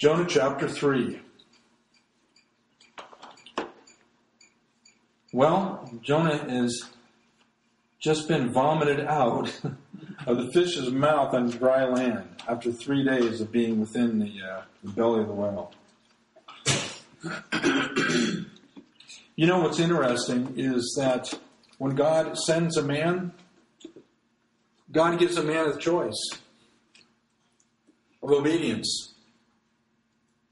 Jonah chapter 3. Well, Jonah has just been vomited out of the fish's mouth on dry land after three days of being within the, uh, the belly of the whale. you know what's interesting is that when God sends a man, God gives a man a choice of obedience.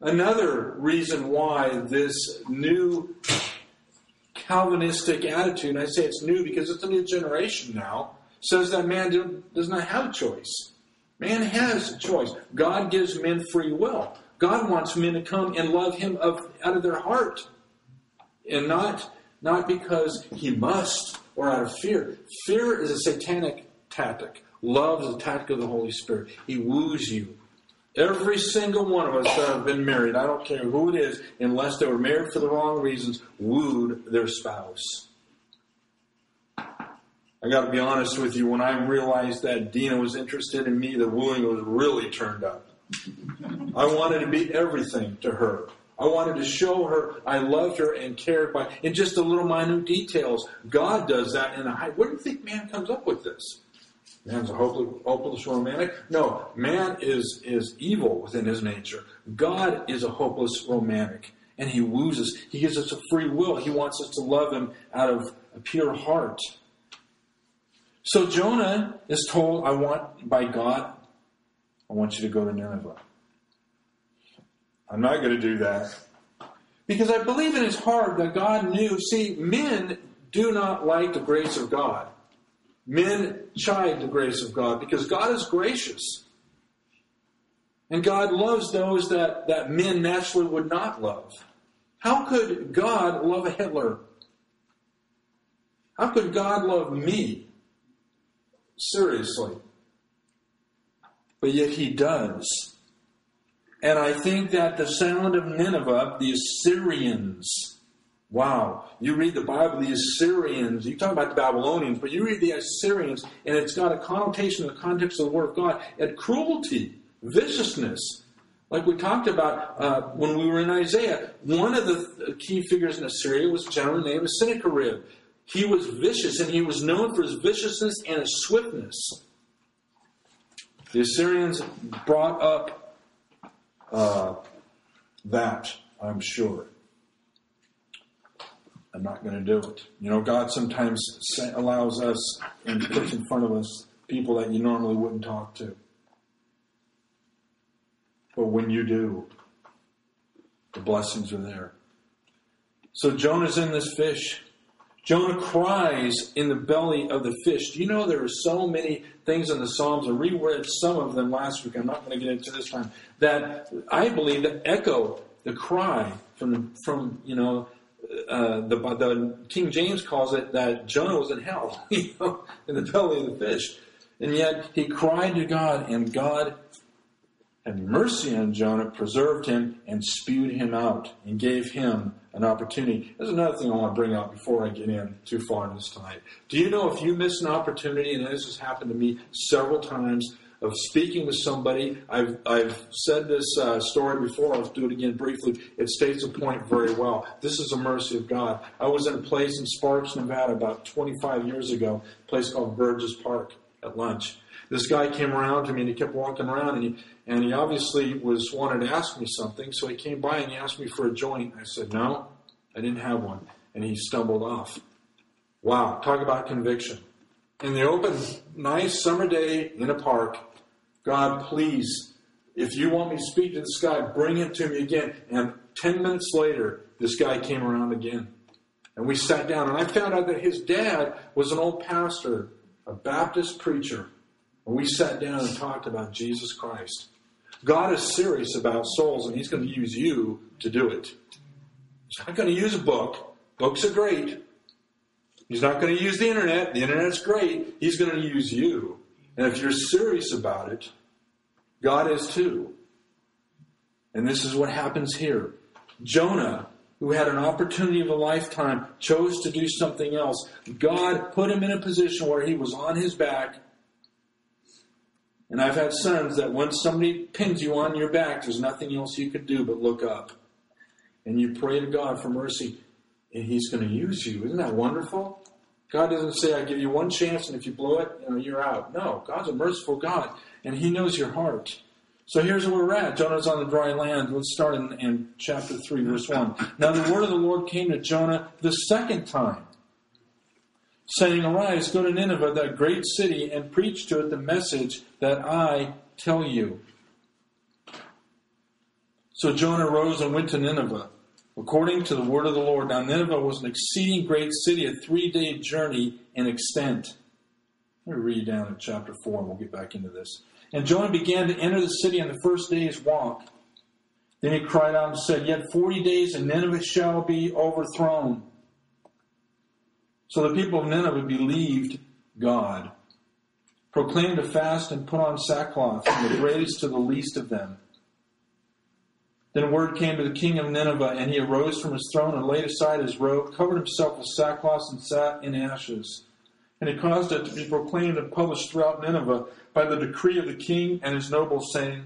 Another reason why this new Calvinistic attitude, and I say it's new because it's a new generation now, says that man does not have a choice. Man has a choice. God gives men free will. God wants men to come and love Him of, out of their heart, and not not because He must or out of fear. Fear is a satanic tactic. Love is a tactic of the Holy Spirit. He woos you. Every single one of us that have been married, I don't care who it is, unless they were married for the wrong reasons, wooed their spouse. I got to be honest with you, when I realized that Dina was interested in me, the wooing was really turned up. I wanted to be everything to her. I wanted to show her I loved her and cared by in just the little minute details. God does that in a high. You think man comes up with this? Man's a hopeless, hopeless romantic. No, man is is evil within his nature. God is a hopeless romantic, and He woos us. He gives us a free will. He wants us to love Him out of a pure heart. So Jonah is told, I want, by God, I want you to go to Nineveh. I'm not going to do that. Because I believe in his heart that God knew. See, men do not like the grace of God. Men chide the grace of God because God is gracious. And God loves those that, that men naturally would not love. How could God love a Hitler? How could God love me? seriously. But yet he does. And I think that the sound of Nineveh, the Assyrians, wow, you read the Bible, the Assyrians, you talk about the Babylonians, but you read the Assyrians, and it's got a connotation in the context of the Word of God, and cruelty, viciousness. Like we talked about uh, when we were in Isaiah, one of the key figures in Assyria was a gentleman named Sennacherib. He was vicious, and he was known for his viciousness and his swiftness. The Assyrians brought up uh, that, I'm sure. I'm not going to do it. You know, God sometimes allows us and puts in front of us people that you normally wouldn't talk to. But when you do, the blessings are there. So Jonah's in this fish. Jonah cries in the belly of the fish. Do you know there are so many things in the Psalms? I reread some of them last week. I'm not going to get into this time. That I believe that echo the cry from from you know uh, the the King James calls it that Jonah was in hell, you know, in the belly of the fish, and yet he cried to God, and God had mercy on Jonah, preserved him, and spewed him out, and gave him an opportunity. There's another thing I want to bring up before I get in too far in this tonight. Do you know if you miss an opportunity, and this has happened to me several times, of speaking with somebody. I've, I've said this uh, story before. I'll do it again briefly. It states the point very well. This is a mercy of God. I was in a place in Sparks, Nevada about 25 years ago, a place called Burgess Park at lunch. This guy came around to me and he kept walking around and he, and he obviously was wanted to ask me something. So he came by and he asked me for a joint. I said, no, I didn't have one. And he stumbled off. Wow, talk about conviction. In the open, nice summer day in a park, God, please, if you want me to speak to this guy, bring him to me again. And 10 minutes later, this guy came around again. And we sat down, and I found out that his dad was an old pastor, a Baptist preacher. And we sat down and talked about Jesus Christ. God is serious about souls, and He's going to use you to do it. He's not going to use a book. Books are great. He's not going to use the internet. The internet's great. He's going to use you. And if you're serious about it, God is too. And this is what happens here. Jonah, who had an opportunity of a lifetime, chose to do something else. God put him in a position where he was on his back And I've had sons that once somebody pins you on your back, there's nothing else you could do but look up. And you pray to God for mercy, and He's going to use you. Isn't that wonderful? God doesn't say, I give you one chance, and if you blow it, you know, you're out. No, God's a merciful God, and He knows your heart. So here's where we're at. Jonah's on the dry land. Let's start in, in chapter 3, verse 1. Now the word of the Lord came to Jonah the second time, saying, Arise, go to Nineveh, that great city, and preach to it the message that I tell you. So Jonah rose and went to Nineveh, according to the word of the Lord. Now Nineveh was an exceeding great city, a three day journey in extent. Let me read down in chapter 4, and we'll get back into this. And Jonah began to enter the city on the first day's walk. Then he cried out and said, Yet forty days and Nineveh shall be overthrown. So the people of Nineveh believed God, proclaimed a fast, and put on sackcloth, from the greatest to the least of them. Then word came to the king of Nineveh, and he arose from his throne and laid aside his robe, covered himself with sackcloth, and sat in ashes. And he caused it to be proclaimed and published throughout Nineveh by the decree of the king and his nobles, saying,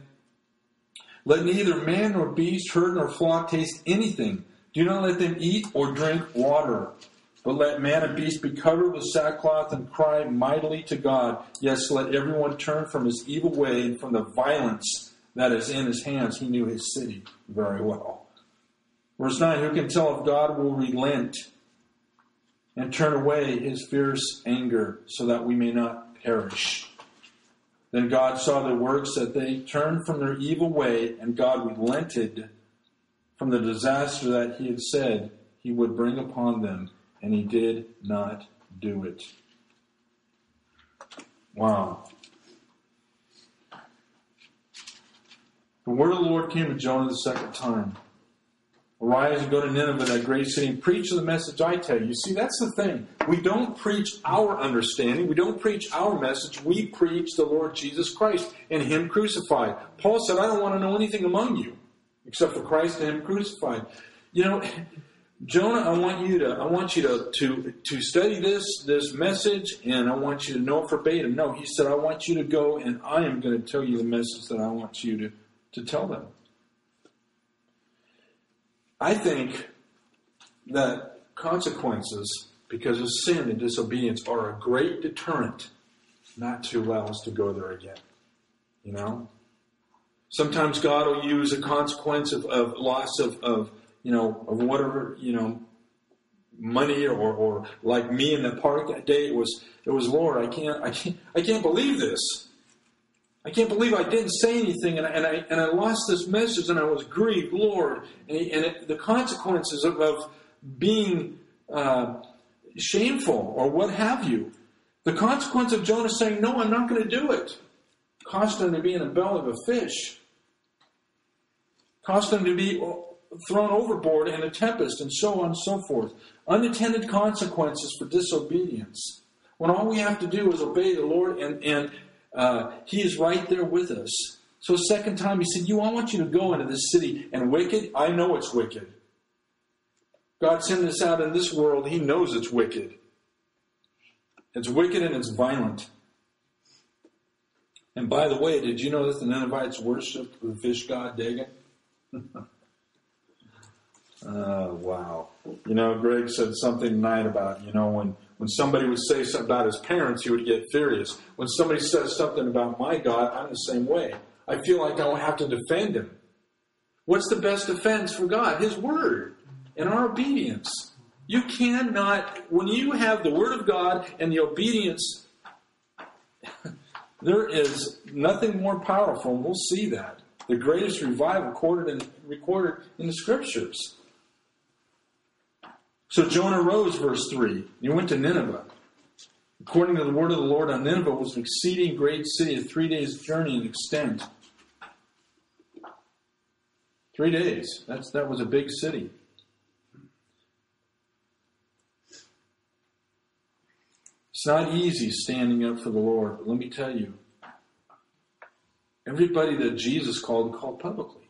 Let neither man nor beast, herd nor flock taste anything. Do not let them eat or drink water. But let man and beast be covered with sackcloth and cry mightily to God. Yes, let everyone turn from his evil way and from the violence that is in his hands. He knew his city very well. Verse 9 Who can tell if God will relent and turn away his fierce anger so that we may not perish? Then God saw their works, that they turned from their evil way, and God relented from the disaster that he had said he would bring upon them, and he did not do it. Wow. The word of the Lord came to Jonah the second time. Arise and go to Nineveh, that great city, and preach the message I tell you. See, that's the thing. We don't preach our understanding. We don't preach our message. We preach the Lord Jesus Christ and Him crucified. Paul said, I don't want to know anything among you except for Christ and Him crucified. You know, Jonah, I want you to, I want you to, to, to study this, this message, and I want you to know it verbatim. No, he said, I want you to go and I am going to tell you the message that I want you to, to tell them. I think that consequences because of sin and disobedience are a great deterrent not to allow us to go there again. You know? Sometimes God will use a consequence of, of loss of, of, you know, of whatever, you know, money or, or like me in the park that day, it was, it was, Lord, I can't, I can't, I can't believe this. I can't believe I didn't say anything and I, and I, and I lost this message and I was grieved, Lord. And, and it, the consequences of, of being uh, shameful or what have you. The consequence of Jonah saying, No, I'm not going to do it, cost him to be in the belly of a fish, cost him to be thrown overboard in a tempest, and so on and so forth. Unintended consequences for disobedience. When all we have to do is obey the Lord and, and uh, he is right there with us. So, second time, he said, You, I want you to go into this city. And wicked, I know it's wicked. God sent us out in this world, He knows it's wicked. It's wicked and it's violent. And by the way, did you know that the Ninevites worshiped the fish god Dagon? oh, wow. You know, Greg said something tonight about, you know, when when somebody would say something about his parents, he would get furious. When somebody says something about my God, I'm the same way. I feel like I don't have to defend him. What's the best defense for God? His word and our obedience. You cannot, when you have the word of God and the obedience, there is nothing more powerful, and we'll see that. The greatest revival recorded in, recorded in the scriptures. So Jonah rose, verse 3. He went to Nineveh. According to the word of the Lord, Nineveh was an exceeding great city, a three days' journey in extent. Three days. That's, that was a big city. It's not easy standing up for the Lord, but let me tell you, everybody that Jesus called, called publicly.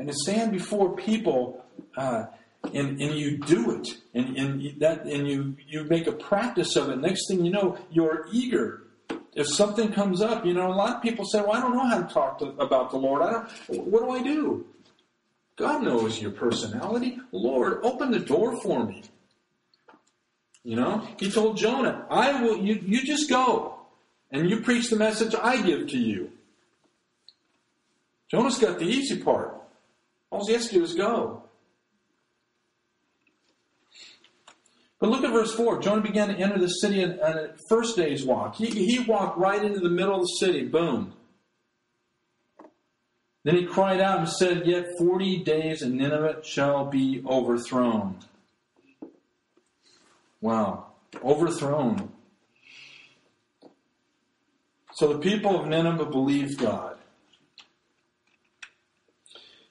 And to stand before people uh, and, and you do it and, and that and you you make a practice of it next thing you know you're eager if something comes up, you know, a lot of people say, "Well, I don't know how to talk to, about the Lord. I don't. What do I do?" God knows your personality. Lord, open the door for me. You know, He told Jonah, "I will. You, you just go, and you preach the message I give to you." Jonah's got the easy part. All he has to do is go. But look at verse 4. Jonah began to enter the city on a first day's walk. He, he walked right into the middle of the city. Boom. Then he cried out and said, Yet forty days and Nineveh shall be overthrown. Wow. Overthrown. So the people of Nineveh believed God.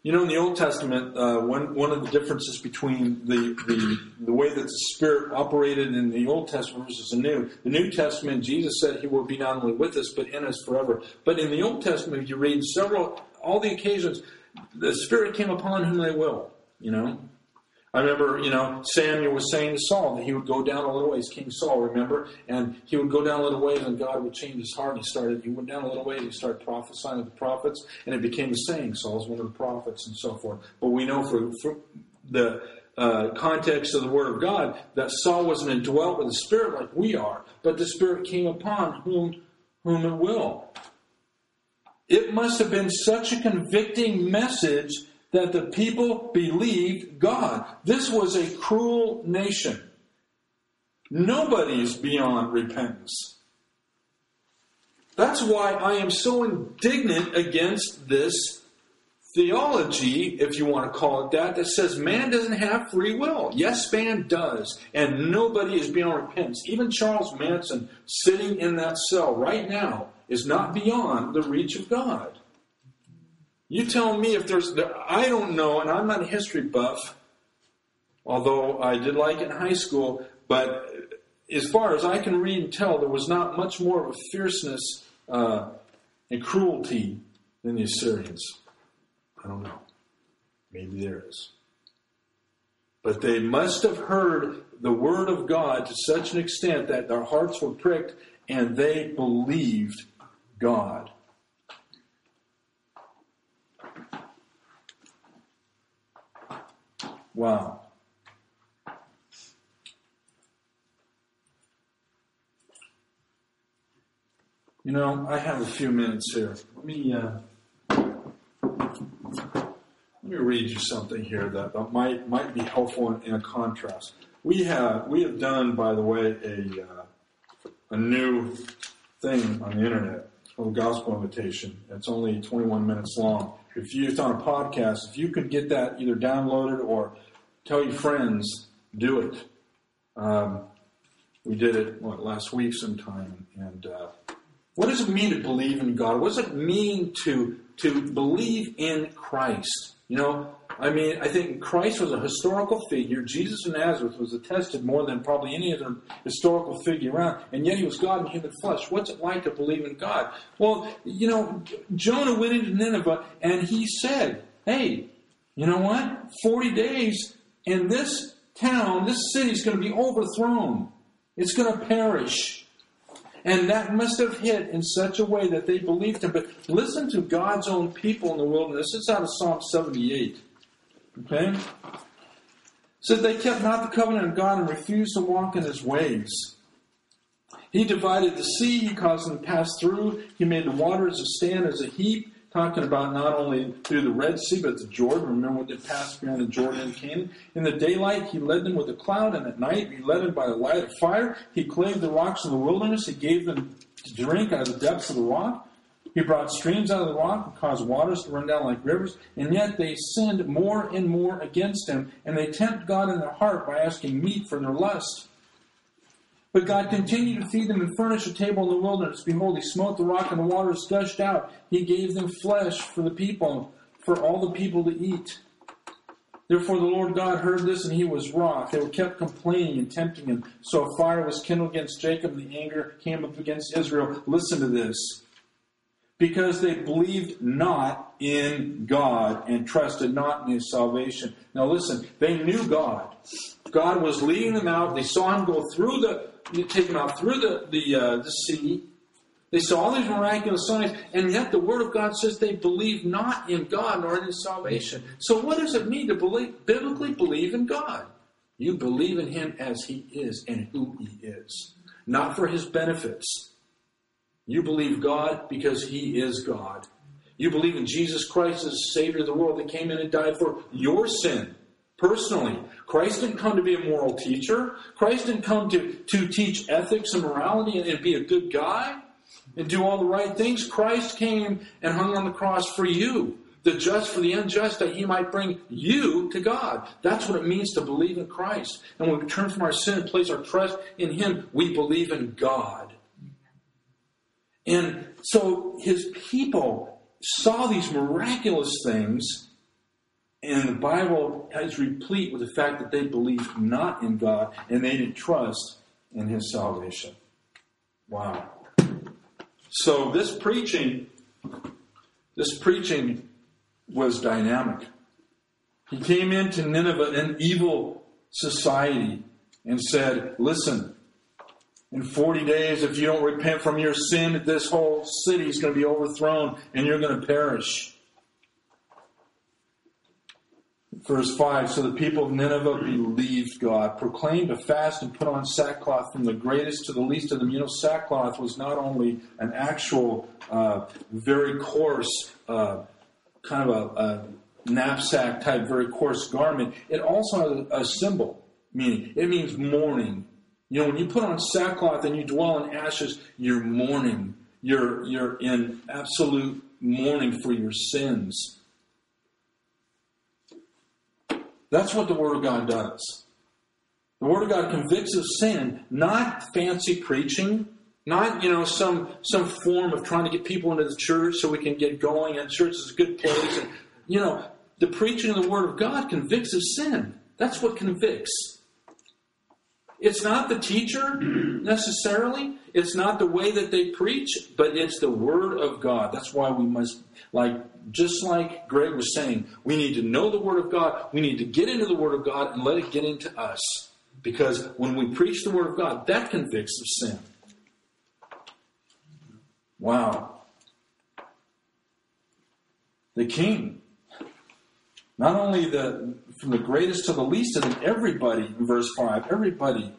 You know, in the Old Testament, uh, one, one of the differences between the, the, the way that the Spirit operated in the Old Testament versus the New, the New Testament, Jesus said He will be not only with us, but in us forever. But in the Old Testament, you read several, all the occasions, the Spirit came upon whom they will, you know. I remember, you know, Samuel was saying to Saul that he would go down a little ways, King Saul, remember? And he would go down a little ways and God would change his heart. And He started, he went down a little ways, and he started prophesying to the prophets, and it became a saying, Saul's one of the prophets and so forth. But we know for, for the uh, context of the Word of God that Saul wasn't indwelt with the Spirit like we are, but the Spirit came upon whom, whom it will. It must have been such a convicting message that the people believed God. This was a cruel nation. Nobody is beyond repentance. That's why I am so indignant against this theology, if you want to call it that, that says man doesn't have free will. Yes, man does. And nobody is beyond repentance. Even Charles Manson, sitting in that cell right now, is not beyond the reach of God. You tell me if there's, I don't know, and I'm not a history buff, although I did like it in high school, but as far as I can read and tell, there was not much more of a fierceness uh, and cruelty than the Assyrians. I don't know. Maybe there is. But they must have heard the word of God to such an extent that their hearts were pricked and they believed God. Wow. You know, I have a few minutes here. Let me uh, let me read you something here that, that might might be helpful in, in, a contrast. We have we have done, by the way, a uh, a new thing on the internet called Gospel Invitation. It's only 21 minutes long. If you it's on a podcast, if you could get that either downloaded or tell your friends, do it. Um, we did it what last week sometime, and uh, what does it mean to believe in God? What does it mean to to believe in Christ? You know, I mean, I think Christ was a historical figure. Jesus of Nazareth was attested more than probably any other historical figure around, and yet he was God in human flesh. What's it like to believe in God? Well, you know, Jonah went into Nineveh and he said, "Hey, you know what? Forty days and this town, this city is going to be overthrown. It's going to perish. And that must have hit in such a way that they believed him. But listen to God's own people in the wilderness. It's out of Psalm 78. Okay? said they kept not the covenant of God and refused to walk in his ways. He divided the sea, he caused them to pass through, he made the waters to stand as a heap talking about not only through the Red Sea, but the Jordan. Remember they passed beyond the Jordan and Canaan? In the daylight, he led them with a cloud, and at night, he led them by the light of fire. He clave the rocks in the wilderness. He gave them to drink out of the depths of the rock. He brought streams out of the rock and caused waters to run down like rivers, and yet they sinned more and more against him, and they tempt God in their heart by asking meat for their lust. But God continued to feed them and furnish a table in the wilderness. Behold, he smote the rock and the waters gushed out. He gave them flesh for the people, for all the people to eat. Therefore the Lord God heard this and he was wroth. They were kept complaining and tempting him. So a fire was kindled against Jacob and the anger came up against Israel. Listen to this. Because they believed not in God and trusted not in his salvation. Now listen, they knew God. God was leading them out. They saw him go through the take them out through the the, uh, the sea. They saw all these miraculous signs, and yet the Word of God says they believe not in God nor in His salvation. So, what does it mean to believe, biblically believe in God? You believe in Him as He is and who He is, not for His benefits. You believe God because He is God. You believe in Jesus Christ as Savior of the world that came in and died for your sin personally. Christ didn't come to be a moral teacher. Christ didn't come to, to teach ethics and morality and, and be a good guy and do all the right things. Christ came and hung on the cross for you, the just for the unjust, that he might bring you to God. That's what it means to believe in Christ. And when we turn from our sin and place our trust in him, we believe in God. And so his people saw these miraculous things and the Bible is replete with the fact that they believed not in God and they didn't trust in his salvation. Wow. So this preaching, this preaching was dynamic. He came into Nineveh, an evil society, and said, Listen, in 40 days, if you don't repent from your sin, this whole city is going to be overthrown and you're going to perish. Verse 5 So the people of Nineveh believed God, proclaimed a fast, and put on sackcloth from the greatest to the least of them. You know, sackcloth was not only an actual, uh, very coarse, uh, kind of a, a, knapsack type, very coarse garment, it also has a, a symbol, meaning it means mourning. You know, when you put on sackcloth and you dwell in ashes, you're mourning. You're, you're in absolute mourning for your sins. That's what the Word of God does. The Word of God convicts of sin, not fancy preaching, not you know some some form of trying to get people into the church so we can get going and church is a good place. And, you know, the preaching of the Word of God convicts of sin. That's what convicts. It's not the teacher necessarily. It's not the way that they preach, but it's the Word of God. That's why we must, like, just like Greg was saying, we need to know the Word of God. We need to get into the Word of God and let it get into us. Because when we preach the Word of God, that convicts of sin. Wow. The king. Not only the from the greatest to the least of them, everybody in verse 5, everybody.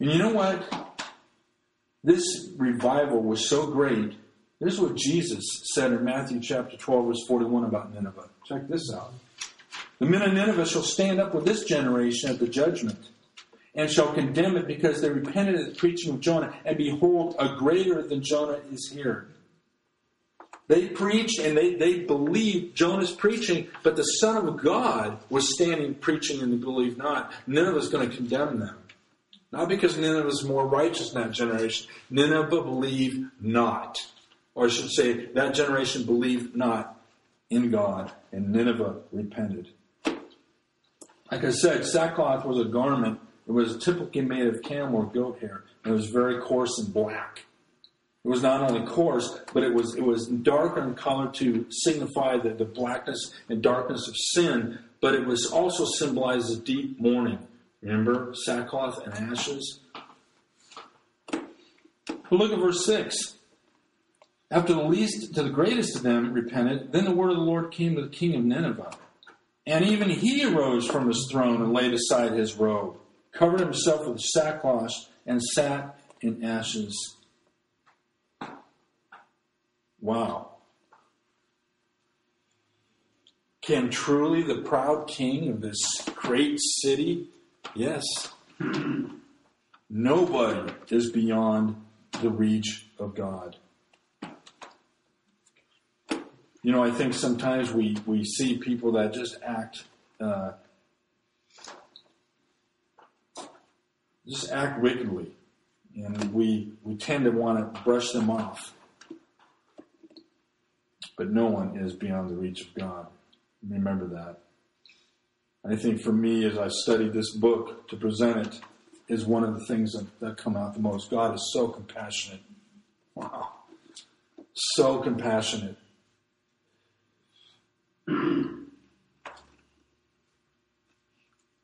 And you know what? This revival was so great. This is what Jesus said in Matthew chapter 12, verse 41 about Nineveh. Check this out. The men of Nineveh shall stand up with this generation at the judgment and shall condemn it because they repented at the preaching of Jonah, and behold, a greater than Jonah is here. They preached and they, they believed Jonah's preaching, but the Son of God was standing preaching and they believed not. Nineveh was going to condemn them. Not because Nineveh was more righteous in that generation. Nineveh believed not. Or I should say, that generation believed not in God, and Nineveh repented. Like I said, sackcloth was a garment. It was typically made of camel or goat hair, and it was very coarse and black. It was not only coarse, but it was it was dark in color to signify the, the blackness and darkness of sin, but it was also symbolized as deep mourning. Remember sackcloth and ashes? Look at verse 6. After the least to the greatest of them repented, then the word of the Lord came to the king of Nineveh. And even he arose from his throne and laid aside his robe, covered himself with sackcloth, and sat in ashes. Wow. Can truly the proud king of this great city? Yes. Nobody is beyond the reach of God. You know, I think sometimes we, we see people that just act uh, just act wickedly, and we we tend to want to brush them off but no one is beyond the reach of God. Remember that. I think for me, as I studied this book to present it, is one of the things that, that come out the most. God is so compassionate. Wow. So compassionate.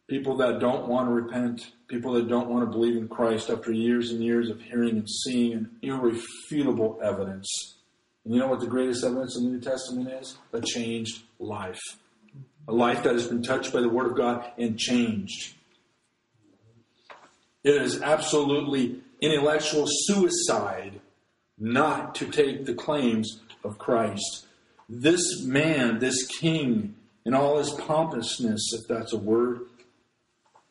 People that don't want to repent, people that don't want to believe in Christ after years and years of hearing and seeing irrefutable evidence. And you know what the greatest evidence in the New Testament is? A changed life. A life that has been touched by the Word of God and changed. It is absolutely intellectual suicide not to take the claims of Christ. This man, this king, in all his pompousness, if that's a word,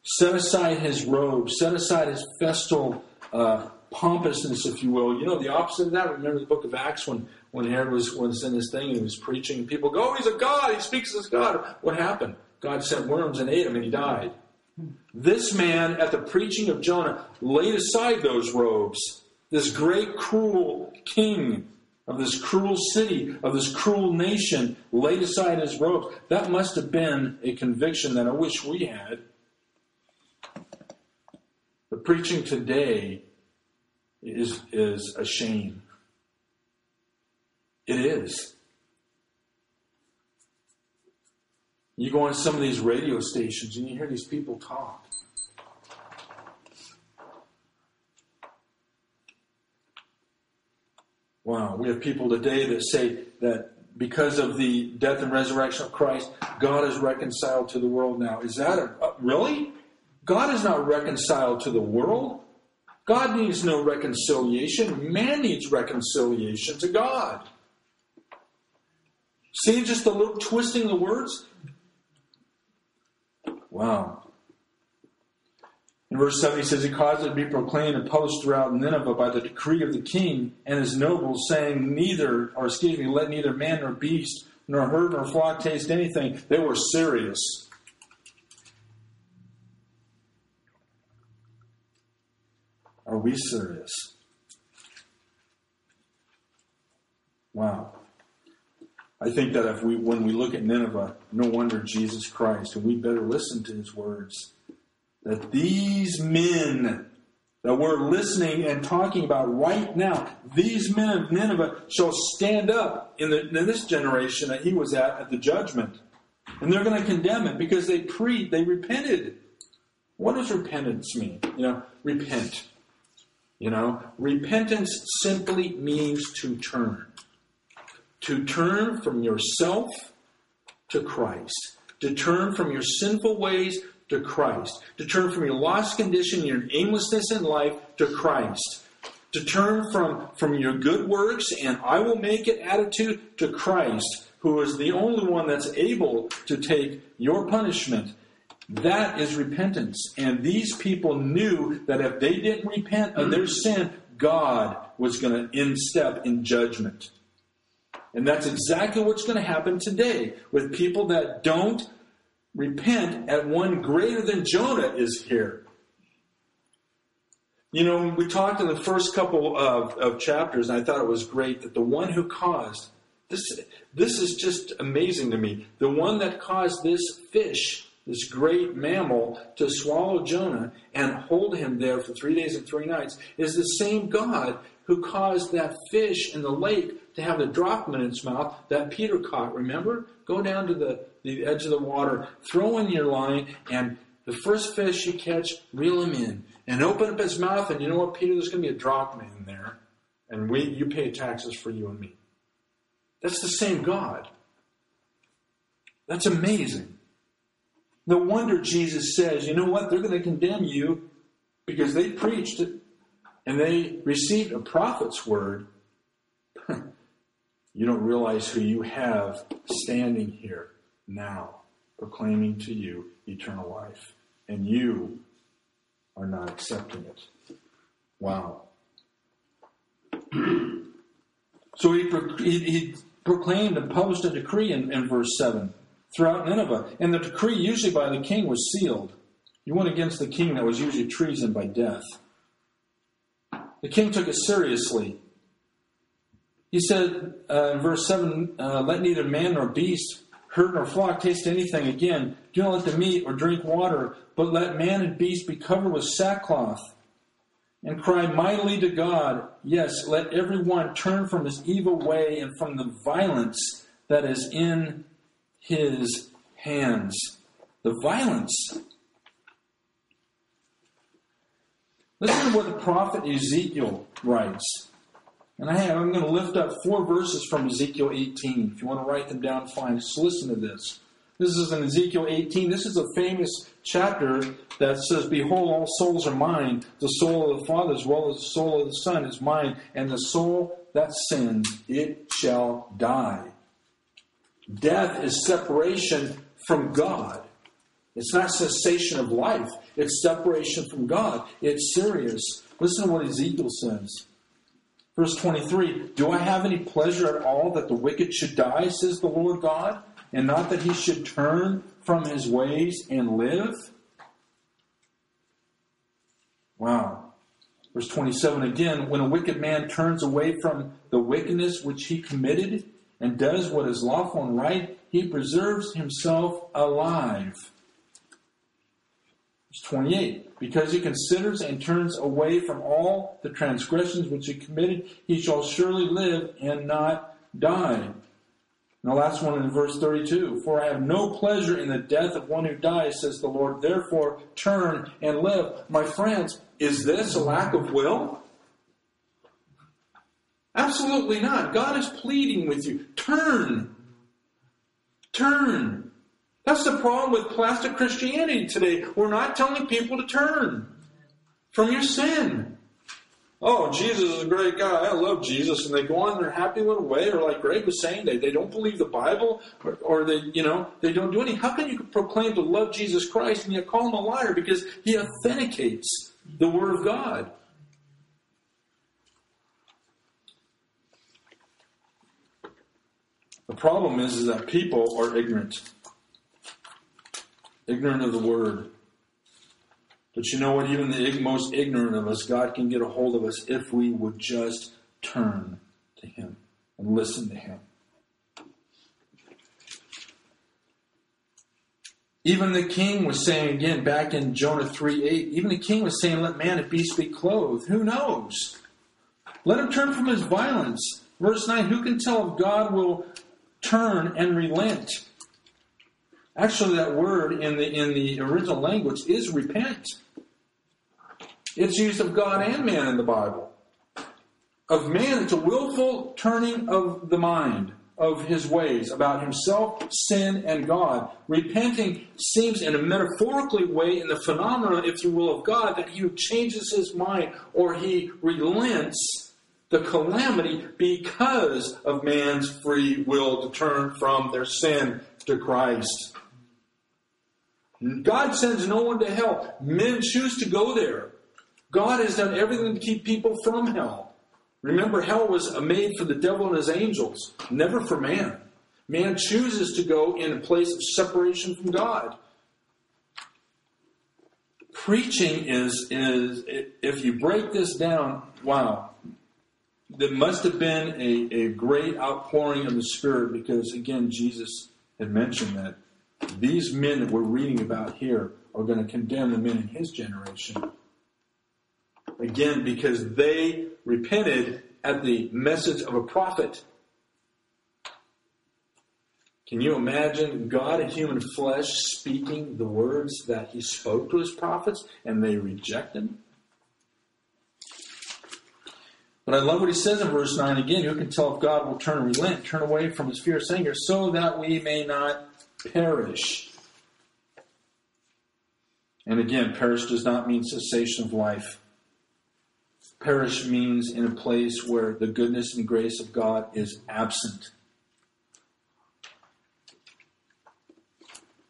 set aside his robe, set aside his festal uh, pompousness, if you will. You know, the opposite of that. Remember the book of Acts when, when Herod was, was in this thing and he was preaching, people go, oh, he's a God, he speaks as God. What happened? God sent worms and ate him, and he died. This man, at the preaching of Jonah, laid aside those robes. This great, cruel king of this cruel city, of this cruel nation, laid aside his robes. That must have been a conviction that I wish we had. The preaching today is, is a shame. It is. You go on some of these radio stations and you hear these people talk. Wow, we have people today that say that because of the death and resurrection of Christ, God is reconciled to the world now. Is that a, really? God is not reconciled to the world. God needs no reconciliation. Man needs reconciliation to God. See just a little twisting the words? Wow. In verse 7, he says, He caused it to be proclaimed and published throughout Nineveh by the decree of the king and his nobles, saying, Neither, or excuse me, let neither man nor beast, nor herd nor flock taste anything. They were serious. Are we serious? Wow. I think that if we, when we look at Nineveh, no wonder Jesus Christ, and we better listen to his words that these men that we're listening and talking about right now, these men of Nineveh shall stand up in, the, in this generation that he was at at the judgment. And they're going to condemn it because they pre they repented. What does repentance mean? You know, repent. You know, repentance simply means to turn. To turn from yourself to Christ. To turn from your sinful ways to Christ. To turn from your lost condition, your aimlessness in life, to Christ. To turn from, from your good works and I will make it attitude to Christ, who is the only one that's able to take your punishment. That is repentance. And these people knew that if they didn't repent of their sin, God was going to instep in judgment. And that's exactly what's going to happen today with people that don't repent at one greater than Jonah is here. You know, we talked in the first couple of, of chapters, and I thought it was great that the one who caused this, this is just amazing to me. The one that caused this fish, this great mammal, to swallow Jonah and hold him there for three days and three nights is the same God who caused that fish in the lake to have the drachma in its mouth that Peter caught. Remember? Go down to the the edge of the water, throw in your line, and the first fish you catch, reel him in. And open up his mouth, and you know what, Peter? There's going to be a drachma in there. And we, you pay taxes for you and me. That's the same God. That's amazing. No wonder Jesus says, you know what? They're going to condemn you because they preached it and they received a prophet's word. you don't realize who you have standing here now, proclaiming to you eternal life. And you are not accepting it. Wow. so he, he, he, proclaimed and published a decree in, in verse 7 throughout Nineveh. And the decree, usually by the king, was sealed. You went against the king, that was usually treason by death. The king took it seriously. He said uh, in verse 7 uh, Let neither man nor beast herd nor flock taste anything again. Do not let them eat or drink water, but let man and beast be covered with sackcloth. And cry mightily to God. Yes, let every one turn from his evil way and from the violence that is in his hands. The violence. Listen to what the prophet Ezekiel writes. And I am going to lift up four verses from Ezekiel 18. If you want to write them down, fine. Just listen to this. This is in Ezekiel 18. This is a famous chapter that says, Behold, all souls are mine. The soul of the Father as well as the soul of the Son is mine. And the soul that sins, it shall die. Death is separation from God. It's not cessation of life, it's separation from God. It's serious. Listen to what Ezekiel says. Verse 23 Do I have any pleasure at all that the wicked should die, says the Lord God, and not that he should turn from his ways and live? Wow. Verse 27 again When a wicked man turns away from the wickedness which he committed and does what is lawful and right, he preserves himself alive. Verse 28 Because he considers and turns away from all the transgressions which he committed, he shall surely live and not die. And the last one in verse 32 For I have no pleasure in the death of one who dies, says the Lord. Therefore, turn and live. My friends, is this a lack of will? Absolutely not. God is pleading with you. Turn. Turn. That's the problem with plastic Christianity today. We're not telling people to turn from your sin. Oh, Jesus is a great guy. I love Jesus. And they go on their happy little way, or like Greg was saying, they, they don't believe the Bible, or, or they, you know, they don't do anything. How can you proclaim to love Jesus Christ and yet call him a liar? Because he authenticates the Word of God. The problem is, is that people are ignorant ignorant of the word. But you know what? Even the most ignorant of us, God can get a hold of us if we would just turn to Him and listen to Him. Even the king was saying again back in Jonah 3 8, even the king was saying, Let man and beast be clothed. Who knows? Let him turn from his violence. Verse 9, who can tell if God will turn and relent? Actually, that word in the in the original language is repent. It's used of God and man in the Bible. Of man, it's a willful turning of the mind of his ways about himself, sin, and God. Repenting seems in a metaphorically way in the phenomenon, if you will, of God that he changes his mind or he relents the calamity because of man's free will to turn from their sin to Christ. God sends no one to hell. Men choose to go there. God has done everything to keep people from hell. Remember, hell was made for the devil and his angels, never for man. Man chooses to go in a place of separation from God. Preaching is, is if you break this down, wow, there must have been a, a great outpouring of the Spirit because, again, Jesus had mentioned that these men that we're reading about here are going to condemn the men in his generation. Again, because they repented at the message of a prophet. Can you imagine God in human flesh speaking the words that he spoke to his prophets and they reject him? But I love what he says in verse 9 again. Who can tell if God will turn and relent, turn away from his fierce anger, so that we may not perish. And again, perish does not mean cessation of life. Perish means in a place where the goodness and grace of God is absent.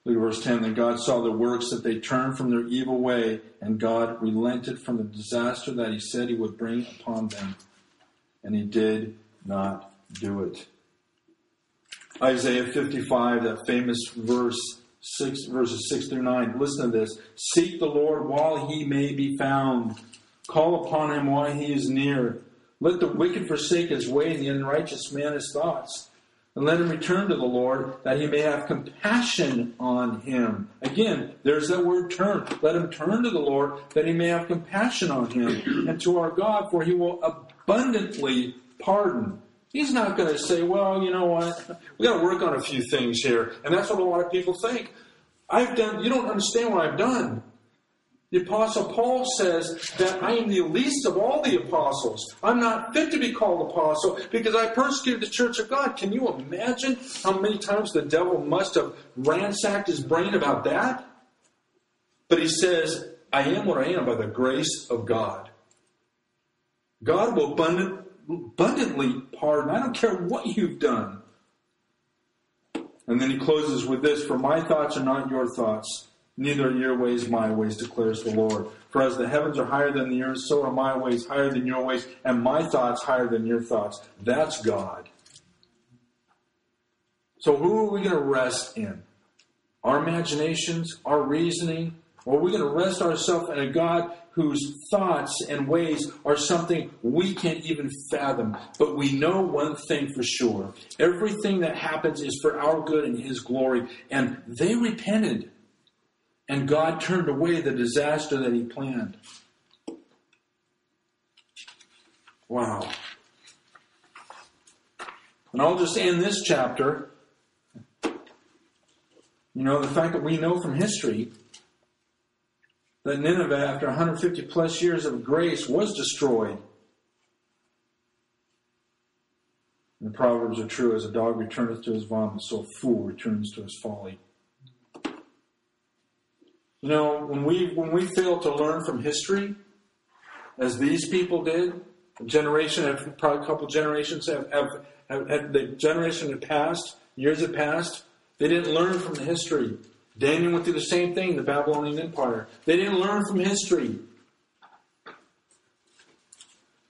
Look at verse 10. Then God saw the works that they turned from their evil way, and God relented from the disaster that he said he would bring upon them. And he did not do it. Isaiah 55, that famous verse, six, verses 6 through 9. Listen to this. Seek the Lord while he may be found. Call upon him while he is near. Let the wicked forsake his way and the unrighteous man his thoughts. And let him return to the Lord that he may have compassion on him. Again, there's that word turn. Let him turn to the Lord that he may have compassion on him and to our God, for he will pardon. He's not going to say, well, you know what? We got to work on a few things here. And that's what a lot of people think. I've done, you don't understand what I've done. The Apostle Paul says that I am the least of all the apostles. I'm not fit to be called apostle because I persecuted the church of God. Can you imagine how many times the devil must have ransacked his brain about that? But he says, I am what I am by the grace of God. God will abundant, abundantly pardon. I don't care what you've done. And then he closes with this For my thoughts are not your thoughts, neither are your ways my ways, declares the Lord. For as the heavens are higher than the earth, so are my ways higher than your ways, and my thoughts higher than your thoughts. That's God. So who are we going to rest in? Our imaginations, our reasoning, or are we going to rest ourselves in a God whose thoughts and ways are something we can't even fathom. But we know one thing for sure everything that happens is for our good and His glory. And they repented, and God turned away the disaster that He planned. Wow. And I'll just end this chapter. You know, the fact that we know from history that Nineveh, after 150 plus years of grace, was destroyed. And the proverbs are true: as a dog returneth to his vomit, so a fool returns to his folly. You know, when we when we fail to learn from history, as these people did, a generation, probably a couple generations have, have, have, have the generation had passed, years had passed, they didn't learn from the history. Daniel went through the same thing, the Babylonian Empire. They didn't learn from history.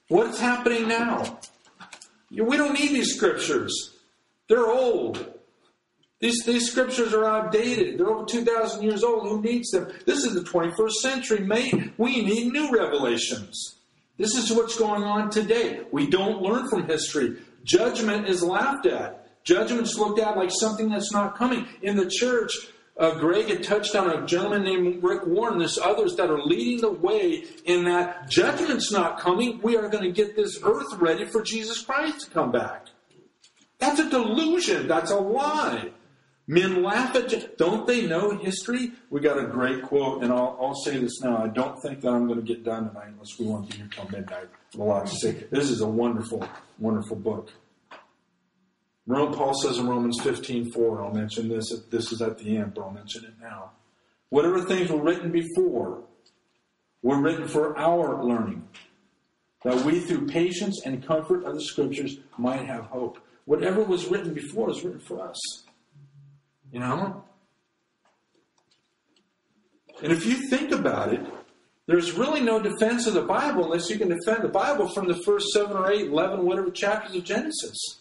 What's happening now? We don't need these scriptures. They're old. These, these scriptures are outdated. They're over 2,000 years old. Who needs them? This is the 21st century. May, we need new revelations. This is what's going on today. We don't learn from history. Judgment is laughed at. Judgment's looked at like something that's not coming. In the church, uh, Greg had touched on a gentleman named Rick Warren. There's others that are leading the way in that judgment's not coming. We are going to get this earth ready for Jesus Christ to come back. That's a delusion. That's a lie. Men laugh at. you. Don't they know history? We got a great quote, and I'll, I'll say this now. I don't think that I'm going to get done tonight unless we want to be here till midnight. A lot say. This is a wonderful, wonderful book. Rome, Paul says in Romans 15, 4, I'll mention this, this is at the end, but I'll mention it now. Whatever things were written before were written for our learning, that we through patience and comfort of the scriptures might have hope. Whatever was written before was written for us. You know? And if you think about it, there's really no defense of the Bible unless you can defend the Bible from the first seven or eight, eleven, whatever chapters of Genesis.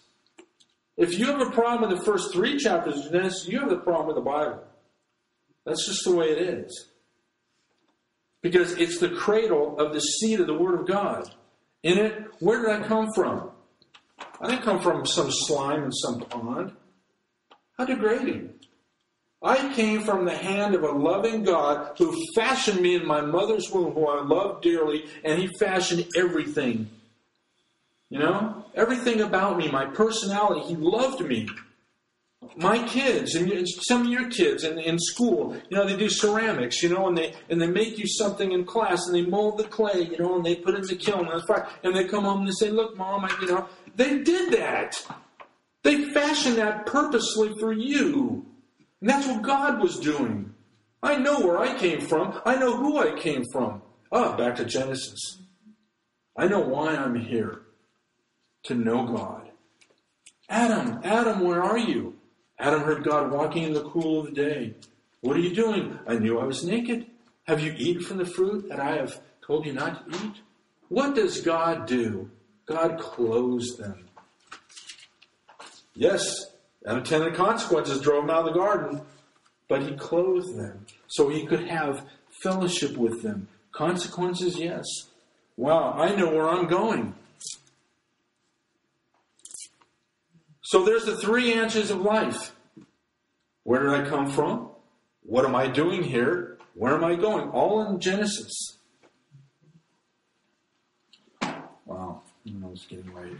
If you have a problem with the first three chapters of Genesis, you have a problem with the Bible. That's just the way it is. Because it's the cradle of the seed of the Word of God. In it, where did I come from? I didn't come from some slime in some pond. How degrading. I came from the hand of a loving God who fashioned me in my mother's womb, who I love dearly, and He fashioned everything you know, everything about me, my personality, he loved me. My kids and some of your kids in, in school, you know, they do ceramics, you know, and they and they make you something in class and they mold the clay, you know, and they put it in the kiln and fire, and they come home and they say, "Look, mom, I, you know, they did that. They fashioned that purposely for you, and that's what God was doing. I know where I came from. I know who I came from. Ah, back to Genesis. I know why I'm here to know God. Adam, Adam, where are you? Adam heard God walking in the cool of the day. What are you doing? I knew I was naked. Have you eaten from the fruit that I have told you not to eat? What does God do? God clothes them. Yes, unintended consequences drove them out of the garden, but He clothed them so He could have fellowship with them. Consequences, yes. Wow, I know where I'm going. So there's the three answers of life. Where did I come from? What am I doing here? Where am I going? All in Genesis. Wow, it's getting late.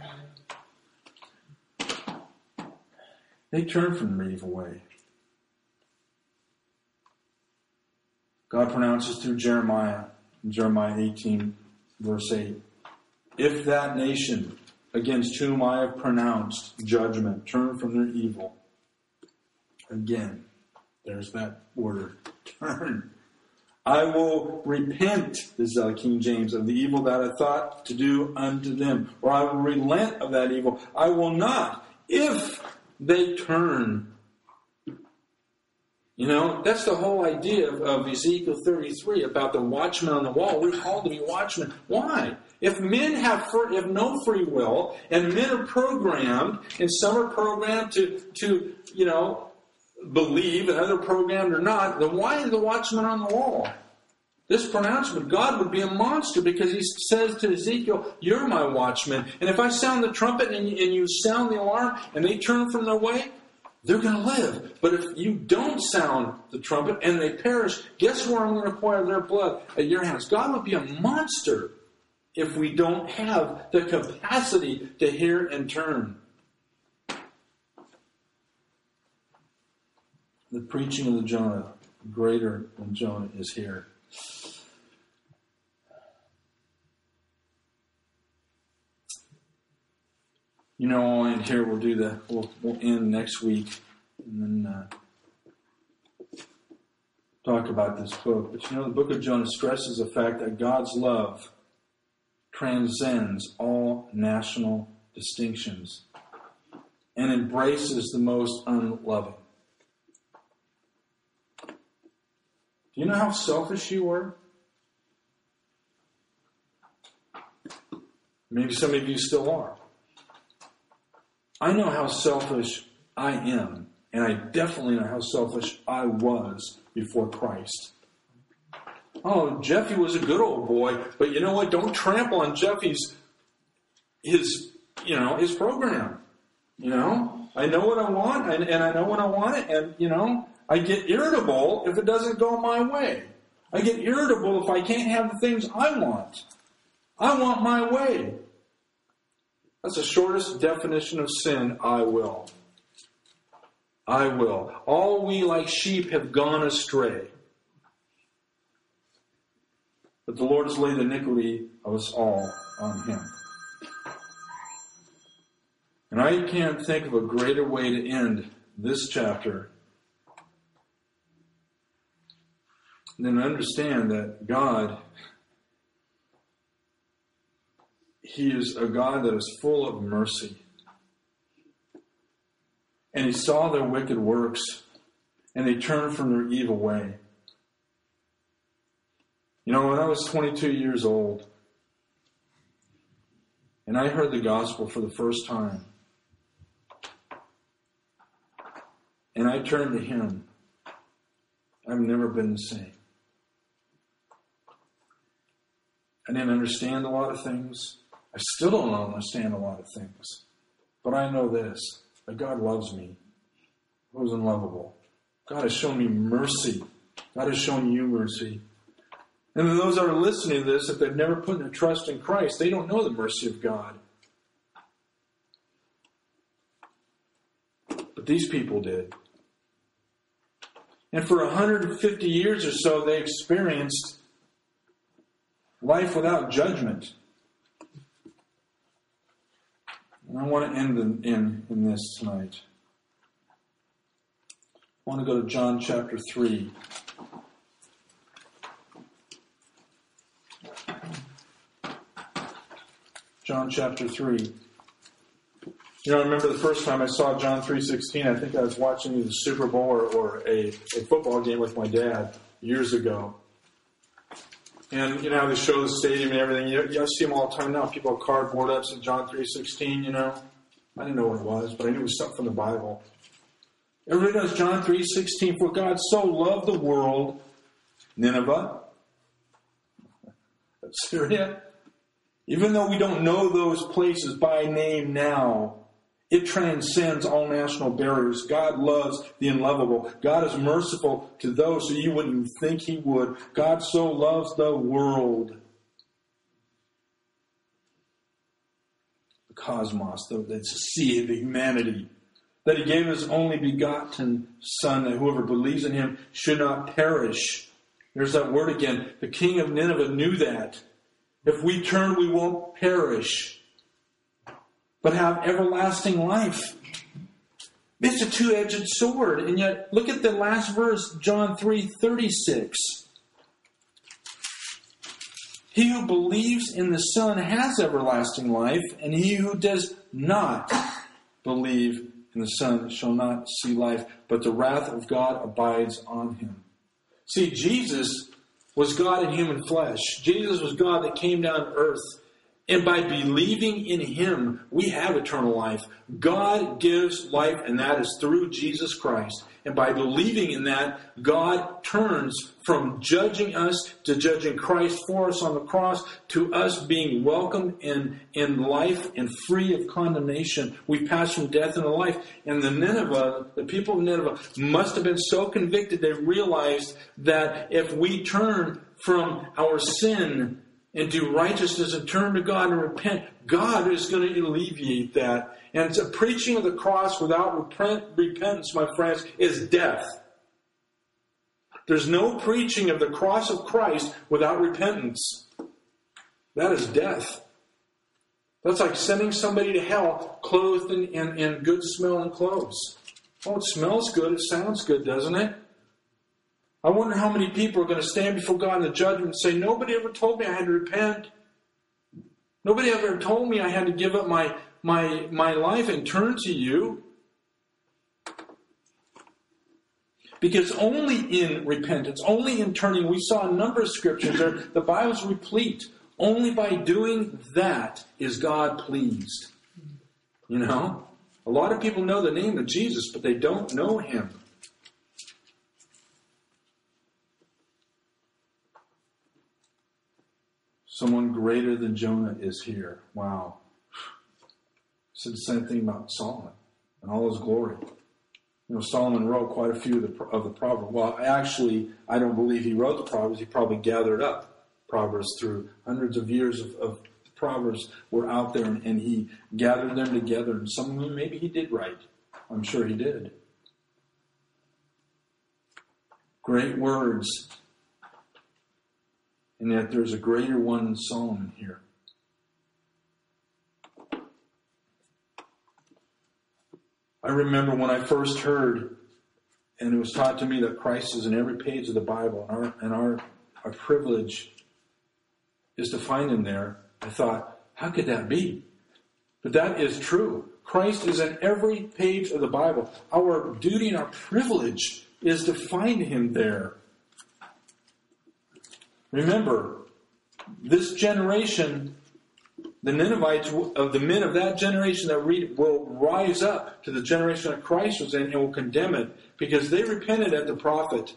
They turned from the evil way. God pronounces through Jeremiah, Jeremiah 18, verse 8, if that nation against whom I have pronounced judgment turn from their evil, again, there's that word, turn. I will repent, this is out King James, of the evil that I thought to do unto them, or I will relent of that evil. I will not, if they turn you know, that's the whole idea of, of, Ezekiel 33 about the watchman on the wall. We're called to be watchmen. Why? If men have, free, have no free will, and men are programmed, and some are programmed to, to, you know, believe, and other programmed or not, then why is the watchman on the wall? This pronouncement, God would be a monster because he says to Ezekiel, You're my watchman. And if I sound the trumpet and you, and you sound the alarm and they turn from their way, they're going to live. But if you don't sound the trumpet and they perish, guess where I'm going to pour their blood? At your hands. God would be a monster if we don't have the capacity to hear and turn. The preaching of the Jonah, greater than Jonah, is here. you know, and here we'll do the we'll, we'll end next week and then uh, talk about this book. But you know, the book of Jonah stresses the fact that God's love transcends all national distinctions and embraces the most unloving. Do you know how selfish you were? Maybe some of you still are. I know how selfish I am, and I definitely know how selfish I was before Christ. Oh, Jeffy was a good old boy, but you know what? Don't trample on Jeffy's his you know his program. You know, I know what I want, and, and I know when I want it, and you know, I get irritable if it doesn't go my way. I get irritable if I can't have the things I want. I want my way. That's the shortest definition of sin, I will. I will. All we like sheep have gone astray. But the Lord has laid the iniquity of us all on him. And I can't think of a greater way to end this chapter than to understand that God He is a God that is full of mercy. And he saw their wicked works, and they turned from their evil way. You know, when I was 22 years old, and I heard the gospel for the first time, and I turned to him, I've never been the same. I didn't understand a lot of things. I still don't understand a lot of things. But I know this that God loves me. Who's unlovable? God has shown me mercy. God has shown you mercy. And those that are listening to this, if they've never put their trust in Christ, they don't know the mercy of God. But these people did. And for 150 years or so, they experienced life without judgment. And I want to end in, in, in this tonight. I want to go to John chapter 3. John chapter 3. You know, I remember the first time I saw John 3.16, I think I was watching the Super Bowl or, or a, a football game with my dad years ago. And you know they show the stadium and everything. You, you see them all the time now. People have cardboard ups in John three sixteen. You know, I didn't know what it was, but I knew it was something from the Bible. Everybody knows John three sixteen. For God so loved the world, Nineveh, Syria. Even though we don't know those places by name now, it transcends all national barriers. God loves the unlovable. God is merciful to those who you wouldn't think He would. God so loves the world. The cosmos, the, the sea, the humanity. That He gave His only begotten Son, that whoever believes in Him should not perish. There's that word again. The king of Nineveh knew that. If we turn, we won't perish, but have everlasting life. It's a two-edged sword. And yet, look at the last verse, John 3 36. He who believes in the Son has everlasting life, and he who does not believe in the Son shall not see life, but the wrath of God abides on him. See, Jesus was God in human flesh. Jesus was God that came down to earth and by believing in Him, we have eternal life. God gives life, and that is through Jesus Christ. And by believing in that, God turns from judging us to judging Christ for us on the cross to us being welcomed in, in life and free of condemnation. We pass from death into life. And the Nineveh, the people of Nineveh, must have been so convicted they realized that if we turn from our sin and do righteousness and turn to God and repent, God is going to alleviate that. And preaching of the cross without repentance, my friends, is death. There's no preaching of the cross of Christ without repentance. That is death. That's like sending somebody to hell clothed in, in, in good smelling clothes. Oh, it smells good. It sounds good, doesn't it? I wonder how many people are going to stand before God in the judgment and say, Nobody ever told me I had to repent. Nobody ever told me I had to give up my, my, my life and turn to you. Because only in repentance, only in turning, we saw a number of scriptures there, the Bible's replete. Only by doing that is God pleased. You know? A lot of people know the name of Jesus, but they don't know him. Someone greater than Jonah is here. Wow. Said the same thing about Solomon and all his glory. You know, Solomon wrote quite a few of the, of the Proverbs. Well, actually, I don't believe he wrote the Proverbs. He probably gathered up Proverbs through hundreds of years of, of Proverbs were out there and, and he gathered them together. And some of them maybe he did write. I'm sure he did. Great words and yet there's a greater one than Solomon here. I remember when I first heard, and it was taught to me that Christ is in every page of the Bible, and our, and our, our privilege is to find him there. I thought, how could that be? But that is true. Christ is in every page of the Bible. Our duty and our privilege is to find him there. Remember, this generation, the Ninevites of the men of that generation that read will rise up to the generation that Christ was in and will condemn it because they repented at the prophet.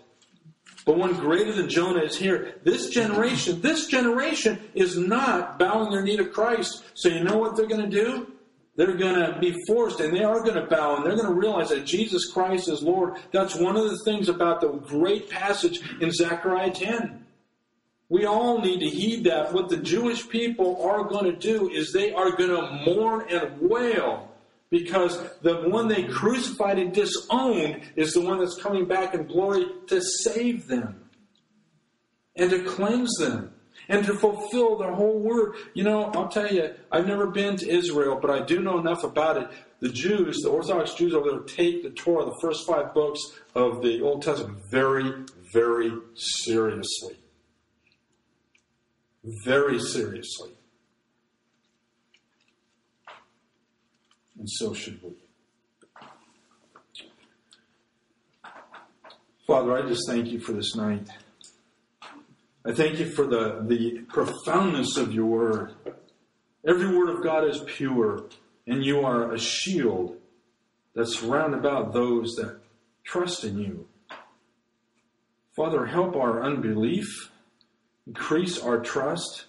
But one greater than Jonah is here. This generation, this generation is not bowing their knee to Christ. So you know what they're going to do? They're going to be forced and they are going to bow and they're going to realize that Jesus Christ is Lord. That's one of the things about the great passage in Zechariah 10. We all need to heed that. What the Jewish people are going to do is they are going to mourn and wail because the one they crucified and disowned is the one that's coming back in glory to save them and to cleanse them and to fulfill the whole word. You know, I'll tell you, I've never been to Israel, but I do know enough about it. The Jews, the Orthodox Jews over there, take the Torah, the first five books of the Old Testament, very, very seriously very seriously. And so should we. Father, I just thank you for this night. I thank you for the, the profoundness of your word. Every word of God is pure, and you are a shield that's round about those that trust in you. Father, help our unbelief increase our trust.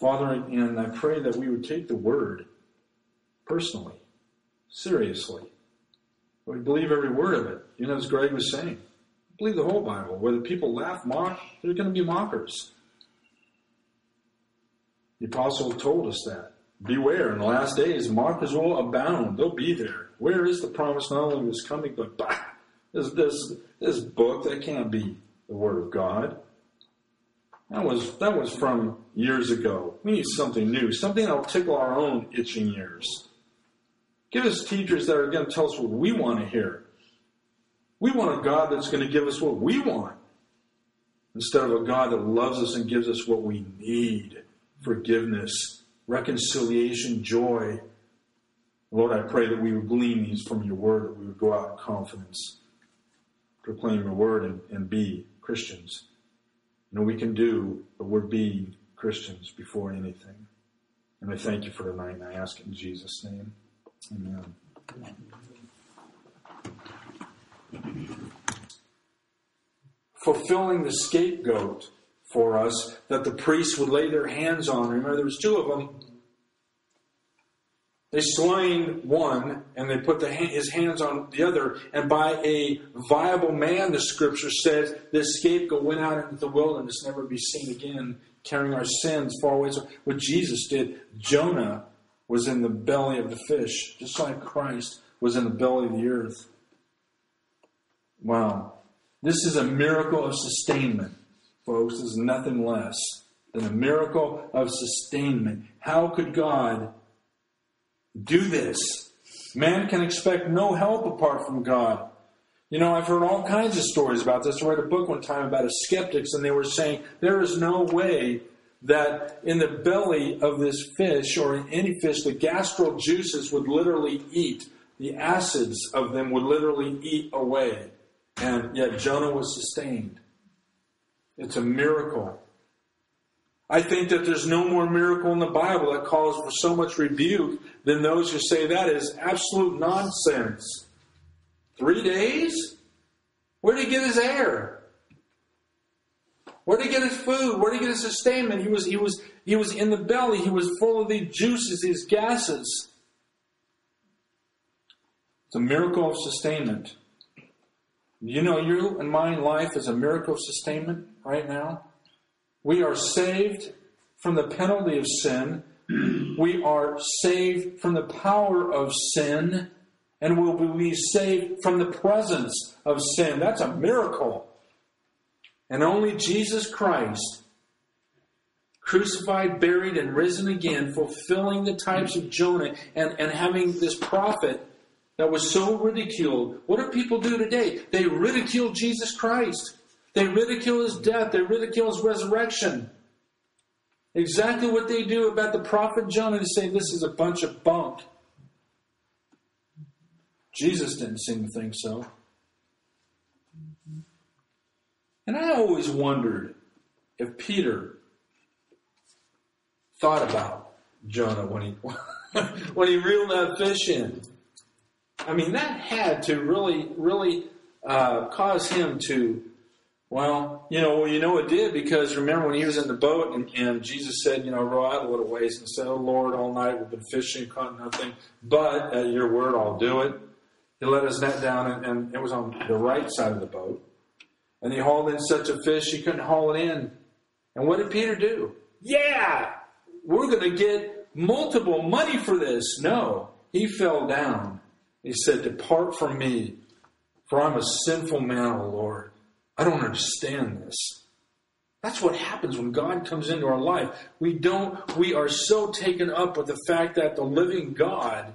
Father, and I pray that we would take the word personally, seriously. We believe every word of it. You know, as Greg was saying, believe the whole Bible. Whether people laugh, mock, they're going to be mockers. The apostle told us that. Beware, in the last days, mockers will abound. They'll be there. Where is the promise not only of his coming, but bah, this, this, this book, that can't be the Word of God. That was that was from years ago. We need something new, something that'll tickle our own itching ears. Give us teachers that are going to tell us what we want to hear. We want a God that's going to give us what we want instead of a God that loves us and gives us what we need forgiveness, reconciliation, joy. Lord, I pray that we would glean these from your word, that we would go out in confidence, proclaim your word, and, and be Christians. You know, we can do, but we're being Christians before anything. And I thank you for tonight, and I ask it in Jesus' name. Amen. Fulfilling the scapegoat for us that the priests would lay their hands on. Remember, there was two of them. They slain one, and they put the, his hands on the other, and by a viable man, the scripture says, this scapegoat went out into the wilderness, never to be seen again, carrying our sins far away. So what Jesus did, Jonah was in the belly of the fish, just like Christ was in the belly of the earth. Wow. This is a miracle of sustainment, folks. This is nothing less than a miracle of sustainment. How could God do this? Man can expect no help apart from God. You know, I've heard all kinds of stories about this. I read a book one time about a skeptics, and they were saying there is no way that in the belly of this fish or in any fish, the gastral juices would literally eat. The acids of them would literally eat away. And yet Jonah was sustained. It's a miracle. I think that there's no more miracle in the Bible that calls for so much rebuke than those who say that is absolute nonsense. Three days? Where did he get his air? Where did he get his food? Where did he get his sustainment? He was, he was, he was in the belly. He was full of these juices, these gases. It's a miracle of sustainment. You know, you and my life is a miracle of sustainment right now. We are saved from the penalty of sin. We are saved from the power of sin. And will be saved from the presence of sin. That's a miracle. And only Jesus Christ, crucified, buried, and risen again, fulfilling the types of Jonah and, and having this prophet that was so ridiculed. What do people do today? They ridicule Jesus Christ. They ridicule his death. They ridicule his resurrection. Exactly what they do about the prophet Jonah. They say this is a bunch of bunk. Jesus didn't seem to think so. And I always wondered if Peter thought about Jonah when he when he reeled that fish in. I mean, that had to really, really uh, cause him to, well, you know, well, you know, it did because remember when he was in the boat and, and Jesus said, you know, row out a little ways and said, "Oh Lord, all night we've been fishing, caught nothing, but at your word, I'll do it." He let his net down, and, and it was on the right side of the boat. And he hauled in such a fish he couldn't haul it in. And what did Peter do? Yeah, we're going to get multiple money for this. No, he fell down he said, Depart from me, for I'm a sinful man, O Lord. I don't understand this. That's what happens when God comes into our life. We don't, we are so taken up with the fact that the living God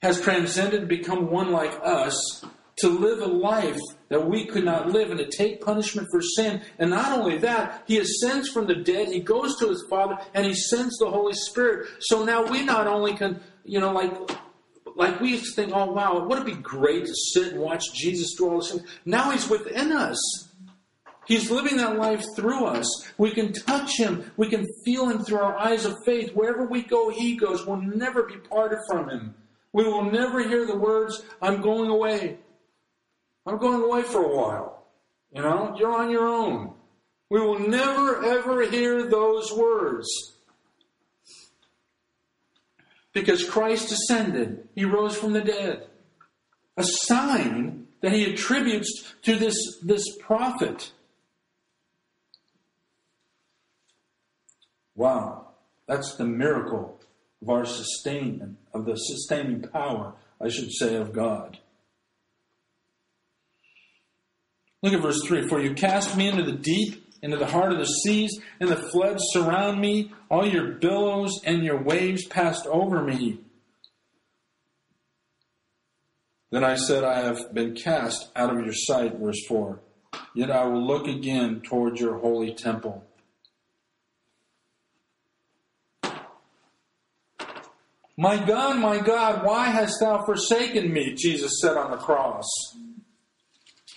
has transcended to become one like us to live a life that we could not live and to take punishment for sin. And not only that, he ascends from the dead, he goes to his Father, and he sends the Holy Spirit. So now we not only can, you know, like like we used to think, oh wow, would it be great to sit and watch Jesus do all this? Now he's within us. He's living that life through us. We can touch him. We can feel him through our eyes of faith. Wherever we go, he goes. We'll never be parted from him. We will never hear the words, I'm going away. I'm going away for a while. You know, you're on your own. We will never ever hear those words. Because Christ ascended, he rose from the dead. A sign that he attributes to this, this prophet. Wow, that's the miracle of our sustainment, of the sustaining power, I should say, of God. Look at verse 3 For you cast me into the deep into the heart of the seas, and the floods surround me. All your billows and your waves passed over me. Then I said, I have been cast out of your sight, verse 4. Yet I will look again towards your holy temple. My God, my God, why hast thou forsaken me? Jesus said on the cross.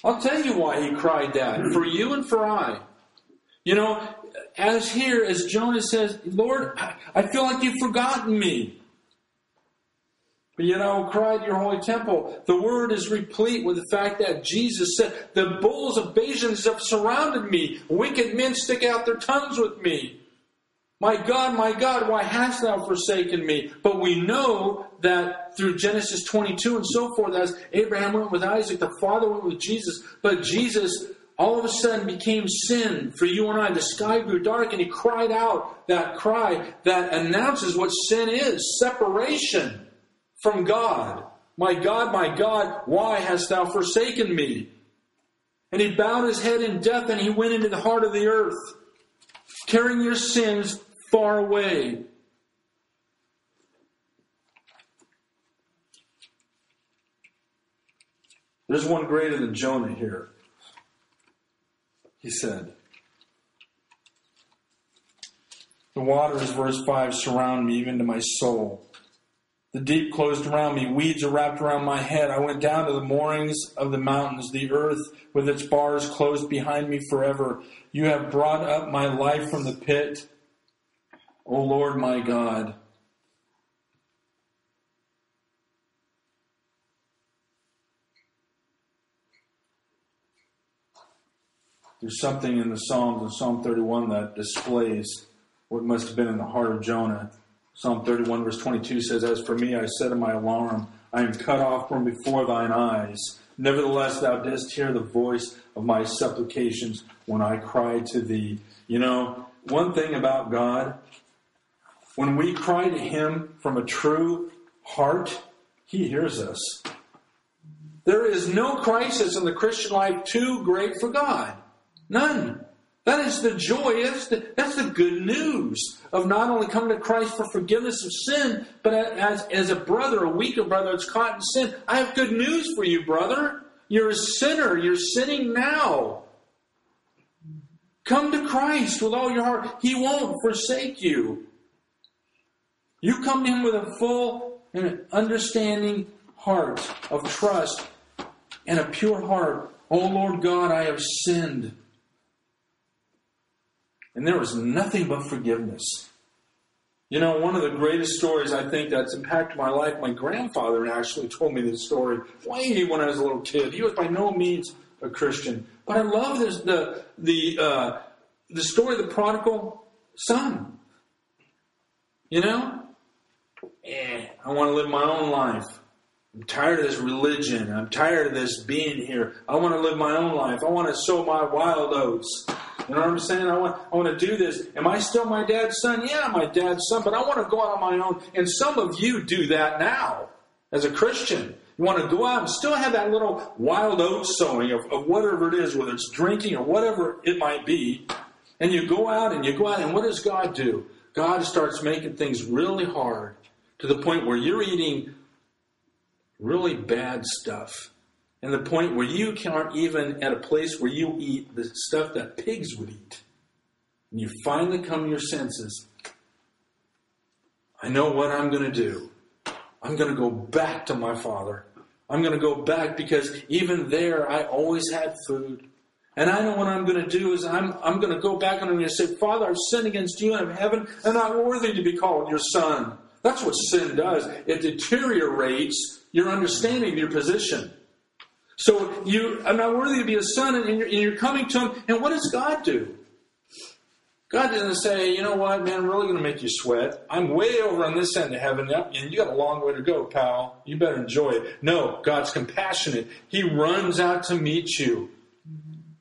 I'll tell you why he cried that. For you and for I. You know, as here, as Jonah says, Lord, I feel like you've forgotten me. But yet I will cry at your holy temple. The word is replete with the fact that Jesus said, The bulls of Bashan have surrounded me. Wicked men stick out their tongues with me. My God, my God, why hast thou forsaken me? But we know that through Genesis 22 and so forth, as Abraham went with Isaac, the Father went with Jesus, but Jesus all of a sudden became sin for you and I. The sky grew dark and he cried out that cry that announces what sin is separation from God. My God, my God, why hast thou forsaken me? And he bowed his head in death and he went into the heart of the earth, carrying your sins far away. There's one greater than Jonah here. He said, The waters, verse 5, surround me even to my soul. The deep closed around me. Weeds are wrapped around my head. I went down to the moorings of the mountains. The earth with its bars closed behind me forever. You have brought up my life from the pit. O Lord my God. There's something in the Psalms, in Psalm 31, that displays what must have been in the heart of Jonah. Psalm 31, verse 22 says, As for me, I said in my alarm, I am cut off from before thine eyes. Nevertheless, thou didst hear the voice of my supplications when I cried to thee. You know, one thing about God, when we cry to Him from a true heart, He hears us. There is no crisis in the Christian life too great for God. None. That is the joy, that's the, that's the good news of not only coming to Christ for forgiveness of sin, but as, as a brother, a weaker brother that's caught in sin. I have good news for you, brother. You're a sinner. You're sinning now. Come to Christ with all your heart. He won't forsake you. You come to Him with a full and understanding heart of trust and a pure heart. Oh Lord God, I have sinned. And there was nothing but forgiveness. You know, one of the greatest stories I think that's impacted my life, my grandfather actually told me this story way when I was a little kid. He was by no means a Christian. But I love this, the, the, uh, the story of the prodigal son. You know? eh, I want to live my own life. I'm tired of this religion. I'm tired of this being here. I want to live my own life. I want to sow my wild oats. You know what I'm saying? I want, I want to do this. Am I still my dad's son? Yeah, my dad's son, but I want to go out on my own. And some of you do that now as a Christian. You want to go out and still have that little wild oats sowing of, of whatever it is, whether it's drinking or whatever it might be. And you go out and you go out, and what does God do? God starts making things really hard to the point where you're eating really bad stuff. And the point where you aren't even at a place where you eat the stuff that pigs would eat. And you finally come to your senses. I know what I'm going to do. I'm going to go back to my father. I'm going to go back because even there I always had food. And I know what I'm going to do is I'm, I'm going to go back and I'm going to say, Father, I've sinned against you in heaven and I'm not worthy to be called your son. That's what sin does. It deteriorates your understanding of your position. So you are not worthy to be a son, and you're, and you're coming to him. And what does God do? God doesn't say, you know what, man, I'm really going to make you sweat. I'm way over on this end of heaven, and you got a long way to go, pal. You better enjoy it. No, God's compassionate. He runs out to meet you.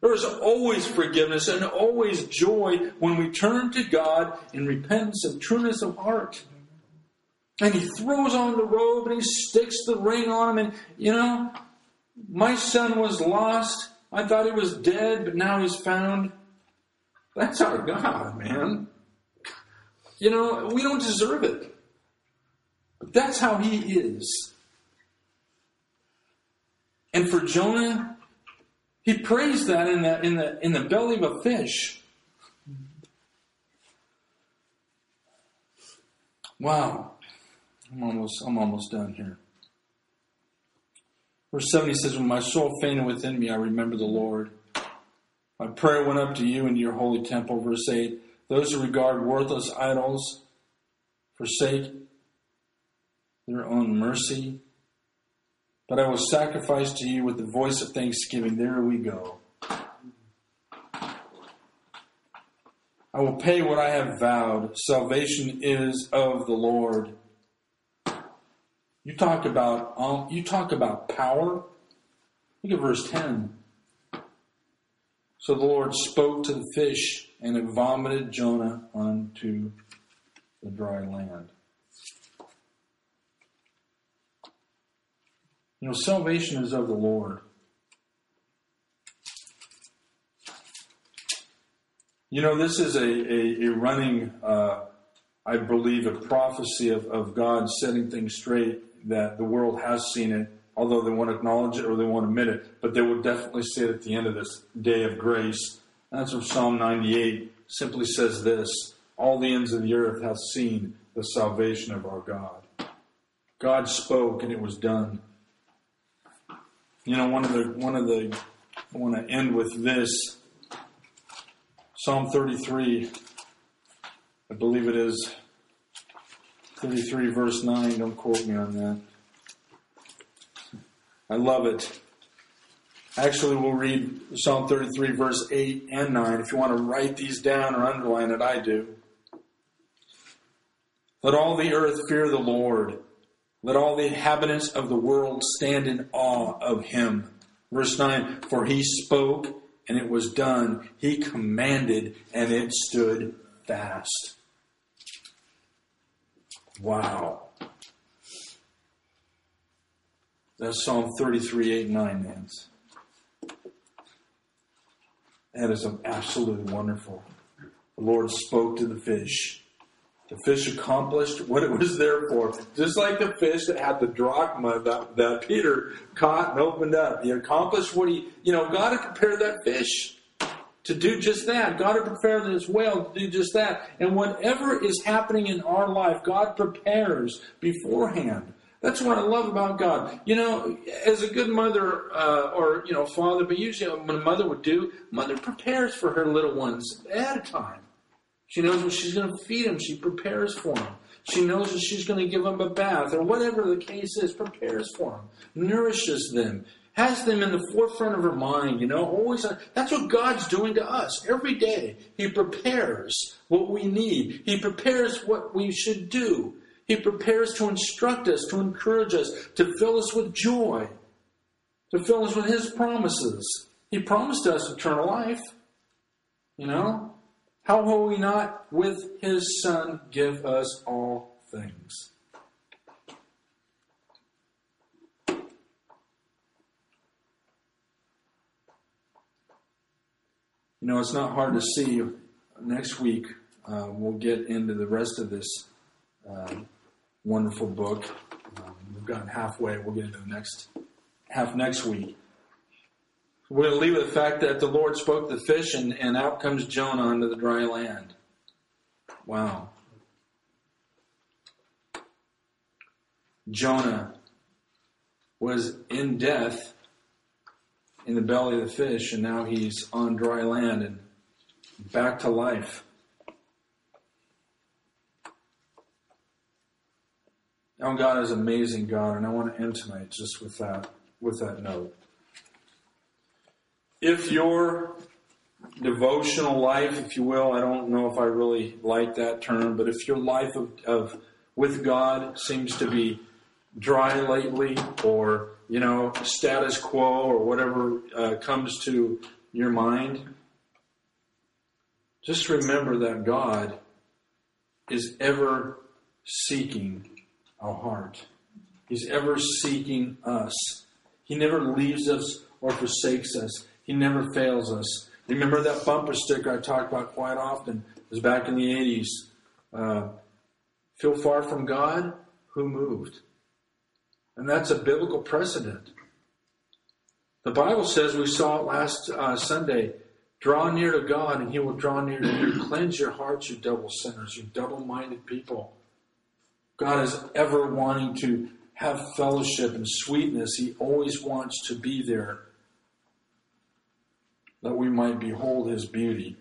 There is always forgiveness and always joy when we turn to God in repentance and trueness of heart. And he throws on the robe and he sticks the ring on him. And, you know, my son was lost. I thought he was dead, but now he's found. That's our God, man. You know, we don't deserve it. But that's how he is. And for Jonah, he prays that in the in the in the belly of a fish. Wow. I'm almost I'm almost done here. Verse 70 says, When my soul fainted within me, I remember the Lord. My prayer went up to you in your holy temple. Verse 8 Those who regard worthless idols forsake their own mercy. But I will sacrifice to you with the voice of thanksgiving. There we go. I will pay what I have vowed. Salvation is of the Lord. You talk about um, you talk about power. Look at verse ten. So the Lord spoke to the fish, and it vomited Jonah onto the dry land. You know, salvation is of the Lord. You know, this is a, a, a running, uh, I believe, a prophecy of, of God setting things straight that the world has seen it, although they won't acknowledge it or they won't admit it, but they will definitely see it at the end of this day of grace. That's from Psalm 98 simply says this All the ends of the earth have seen the salvation of our God. God spoke and it was done. You know, one of the one of the I want to end with this. Psalm 33, I believe it is 33 verse 9. Don't quote me on that. I love it. Actually, we'll read Psalm 33 verse 8 and 9. If you want to write these down or underline it, I do. Let all the earth fear the Lord. Let all the inhabitants of the world stand in awe of him. Verse 9, for he spoke and it was done. He commanded and it stood fast. Wow. That's Psalm 33, 8, 9, man. That is absolutely wonderful. The Lord spoke to the fish the fish accomplished what it was there for. Just like the fish that had the drachma that, that Peter caught and opened up. He accomplished what he, you know, God had prepared that fish to do just that. God had prepared this whale to do just that. And whatever is happening in our life, God prepares beforehand. That's what I love about God. You know, as a good mother uh, or you know father, but usually what a mother would do, mother prepares for her little ones at a time. She knows what she's going to feed him. She prepares for him. She knows that she's going to give him a bath or whatever the case is, prepares for him, nourishes them, has them in the forefront of her mind, you know, always. That's what God's doing to us every day. He prepares what we need. He prepares what we should do. He prepares to instruct us, to encourage us, to fill us with joy, to fill us with His promises. He promised us eternal life, you know. How will we not, with his Son, give us all things? You know, it's not hard to see. Next week, uh, we'll get into the rest of this uh, wonderful book. Um, we've gotten halfway. We'll get into the next half next week. We're going to leave with the fact that the Lord spoke the fish and, and out comes Jonah onto the dry land. Wow. Jonah was in death in the belly of the fish, and now he's on dry land and back to life. Now God is amazing God, and I want to end tonight just with that with that note if your devotional life, if you will, I don't know if I really like that term, but if your life of, of with God seems to be dry lately, or you know, status quo, or whatever uh, comes to your mind, just remember that God is ever seeking our heart. He's ever seeking us. He never leaves us or forsakes us. He never fails us. Remember that bumper sticker I talked about quite often? It was back in the 80s. Uh, feel far from God? Who moved? And that's a biblical precedent. The Bible says, we saw it last uh, Sunday, draw near to God and he will draw near to you. Cleanse your hearts, you double sinners, you double minded people. God is ever wanting to have fellowship and sweetness. He always wants to be there that we might behold his beauty.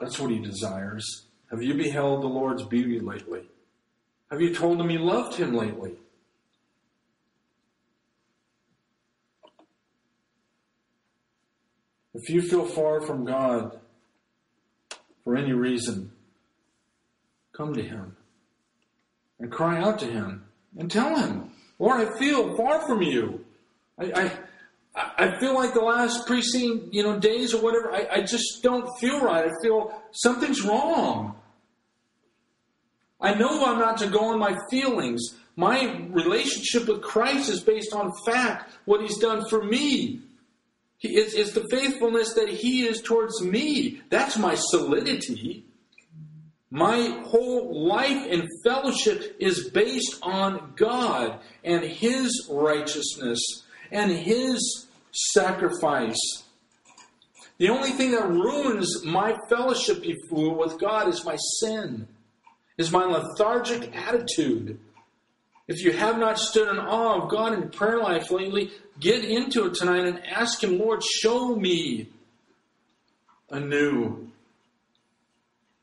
That's what he desires. Have you beheld the Lord's beauty lately? Have you told him you loved him lately? If you feel far from God for any reason, come to him and cry out to him and tell him, Lord, I feel far from you. I, I, I feel like the last preceding, you know, days or whatever, I, I just don't feel right. I feel something's wrong. I know I'm not to go on my feelings. My relationship with Christ is based on fact, what He's done for me. It's, it's the faithfulness that He is towards me. That's my solidity. My whole life and fellowship is based on God and His righteousness and His sacrifice. The only thing that ruins my fellowship with God is my sin, is my lethargic attitude. If you have not stood in awe of God in prayer life lately, get into it tonight and ask Him, Lord, show me anew.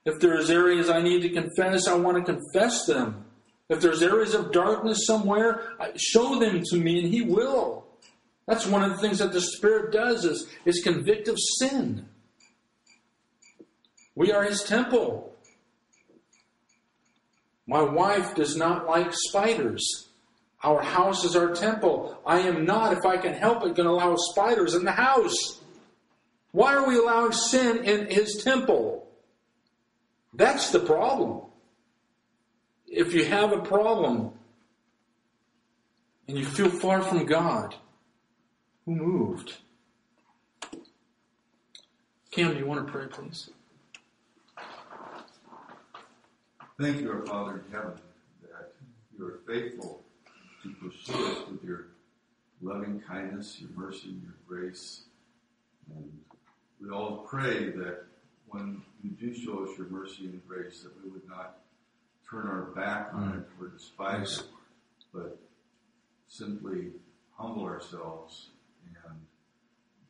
If there's areas I need to confess, I want to confess them. If there's areas of darkness somewhere, show them to me and He will. That's one of the things that the Spirit does is, is convict of sin. We are His temple. My wife does not like spiders. Our house is our temple. I am not, if I can help it, going to allow spiders in the house. Why are we allowing sin in his temple? That's the problem. If you have a problem and you feel far from God, who moved? Cam, do you want to pray, please? Thank you, our Father in heaven, that you are faithful to pursue us with your loving kindness, your mercy, your grace. And we all pray that when you do show us your mercy and grace, that we would not turn our back on it or despise it, but simply humble ourselves and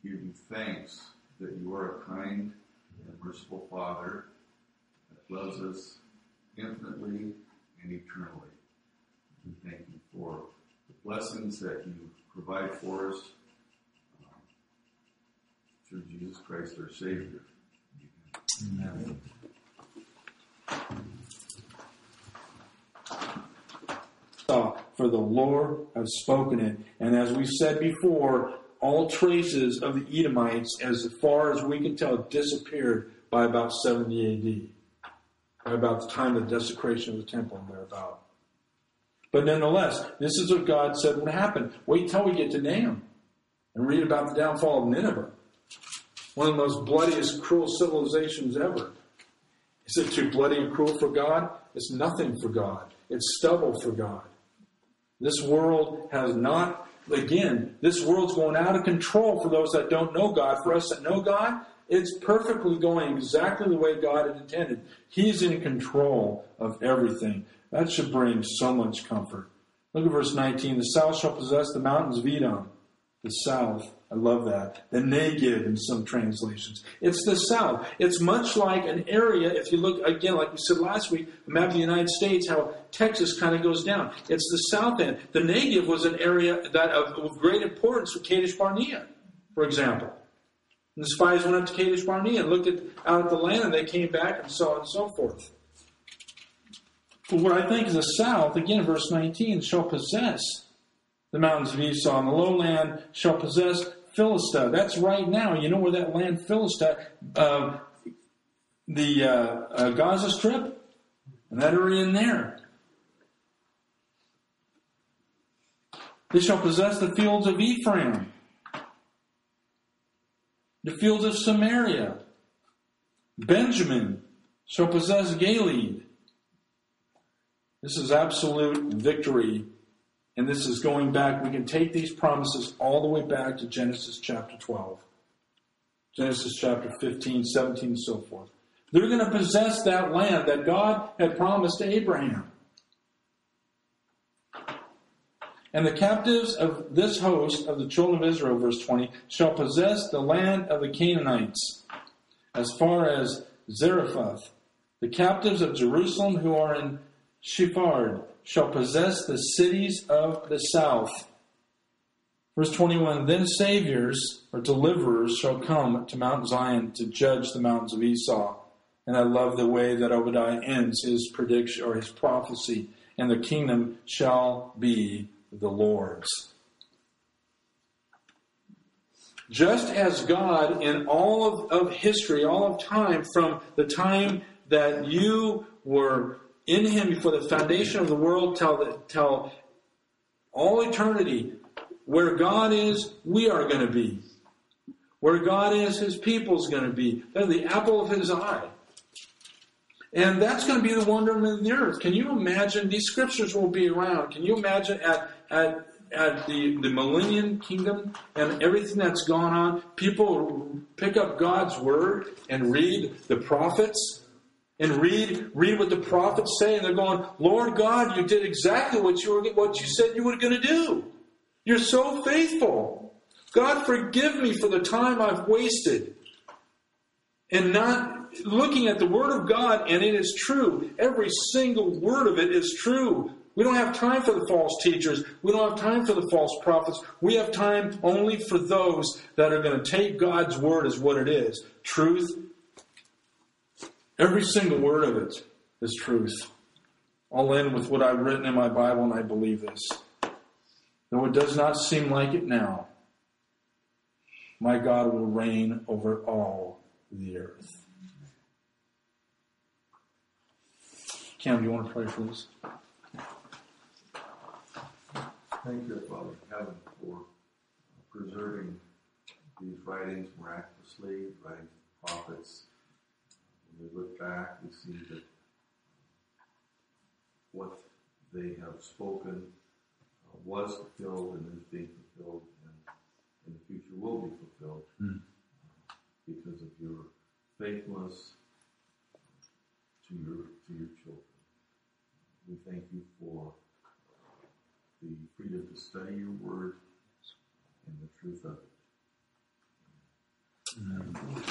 give you thanks that you are a kind and merciful Father that loves us infinitely and eternally. We thank you for the blessings that you provide for us um, through Jesus Christ our Savior. Amen. For the Lord has spoken it. And as we said before, all traces of the Edomites, as far as we can tell, disappeared by about 70 AD about the time of the desecration of the temple and thereabout. But nonetheless, this is what God said would happen. Wait till we get to Nahum and read about the downfall of Nineveh. One of the most bloodiest, cruel civilizations ever. Is it too bloody and cruel for God? It's nothing for God. It's stubble for God. This world has not, again, this world's going out of control for those that don't know God. For us that know God, it's perfectly going exactly the way God had intended. He's in control of everything. That should bring so much comfort. Look at verse 19. The south shall possess the mountains of Edom. The south. I love that. The Negev in some translations. It's the south. It's much like an area, if you look again, like we said last week, the map of the United States, how Texas kind of goes down. It's the south end. The Negev was an area that of, of great importance for Kadesh Barnea, for example. And the spies went up to Kadesh Barnea and looked at, out at the land, and they came back and saw and so forth. But what I think is the south, again, verse 19, shall possess the mountains of Esau, and the lowland shall possess Philistia. That's right now. You know where that land Philistia, uh, the uh, uh, Gaza Strip, and that area in there. They shall possess the fields of Ephraim the fields of Samaria, Benjamin shall possess Gilead. This is absolute victory. And this is going back, we can take these promises all the way back to Genesis chapter 12, Genesis chapter 15, 17, and so forth. They're going to possess that land that God had promised to Abraham. And the captives of this host of the children of Israel, verse 20, shall possess the land of the Canaanites as far as Zarephath. The captives of Jerusalem who are in Sepharad shall possess the cities of the south. Verse 21 Then saviors or deliverers shall come to Mount Zion to judge the mountains of Esau. And I love the way that Obadiah ends his prediction or his prophecy. And the kingdom shall be the Lord's. Just as God, in all of, of history, all of time, from the time that you were in Him before the foundation of the world till, the, all eternity, where God is, we are going to be. Where God is, His people's going to be. They're the apple of His eye. And that's going to be the wonderment of the earth. Can you imagine? These scriptures will be around. Can you imagine at, at, at the, the millennium kingdom and everything that's gone on? People pick up God's word and read the prophets and read read what the prophets say, and they're going, Lord God, you did exactly what you were what you said you were going to do. You're so faithful. God, forgive me for the time I've wasted and not looking at the Word of God, and it is true. Every single word of it is true. We don't have time for the false teachers. We don't have time for the false prophets. We have time only for those that are going to take God's Word as what it is truth. Every single word of it is truth. I'll end with what I've written in my Bible, and I believe this. Though it does not seem like it now, my God will reign over all the earth. Cam, do you want to pray for us? Thank you, Father in heaven, for preserving these writings miraculously, writings of prophets. When we look back, we see that what they have spoken uh, was fulfilled and is being fulfilled and in the future will be fulfilled mm. because of your faithfulness to your to your children. We thank you for the freedom to study your word and the truth of it. Amen.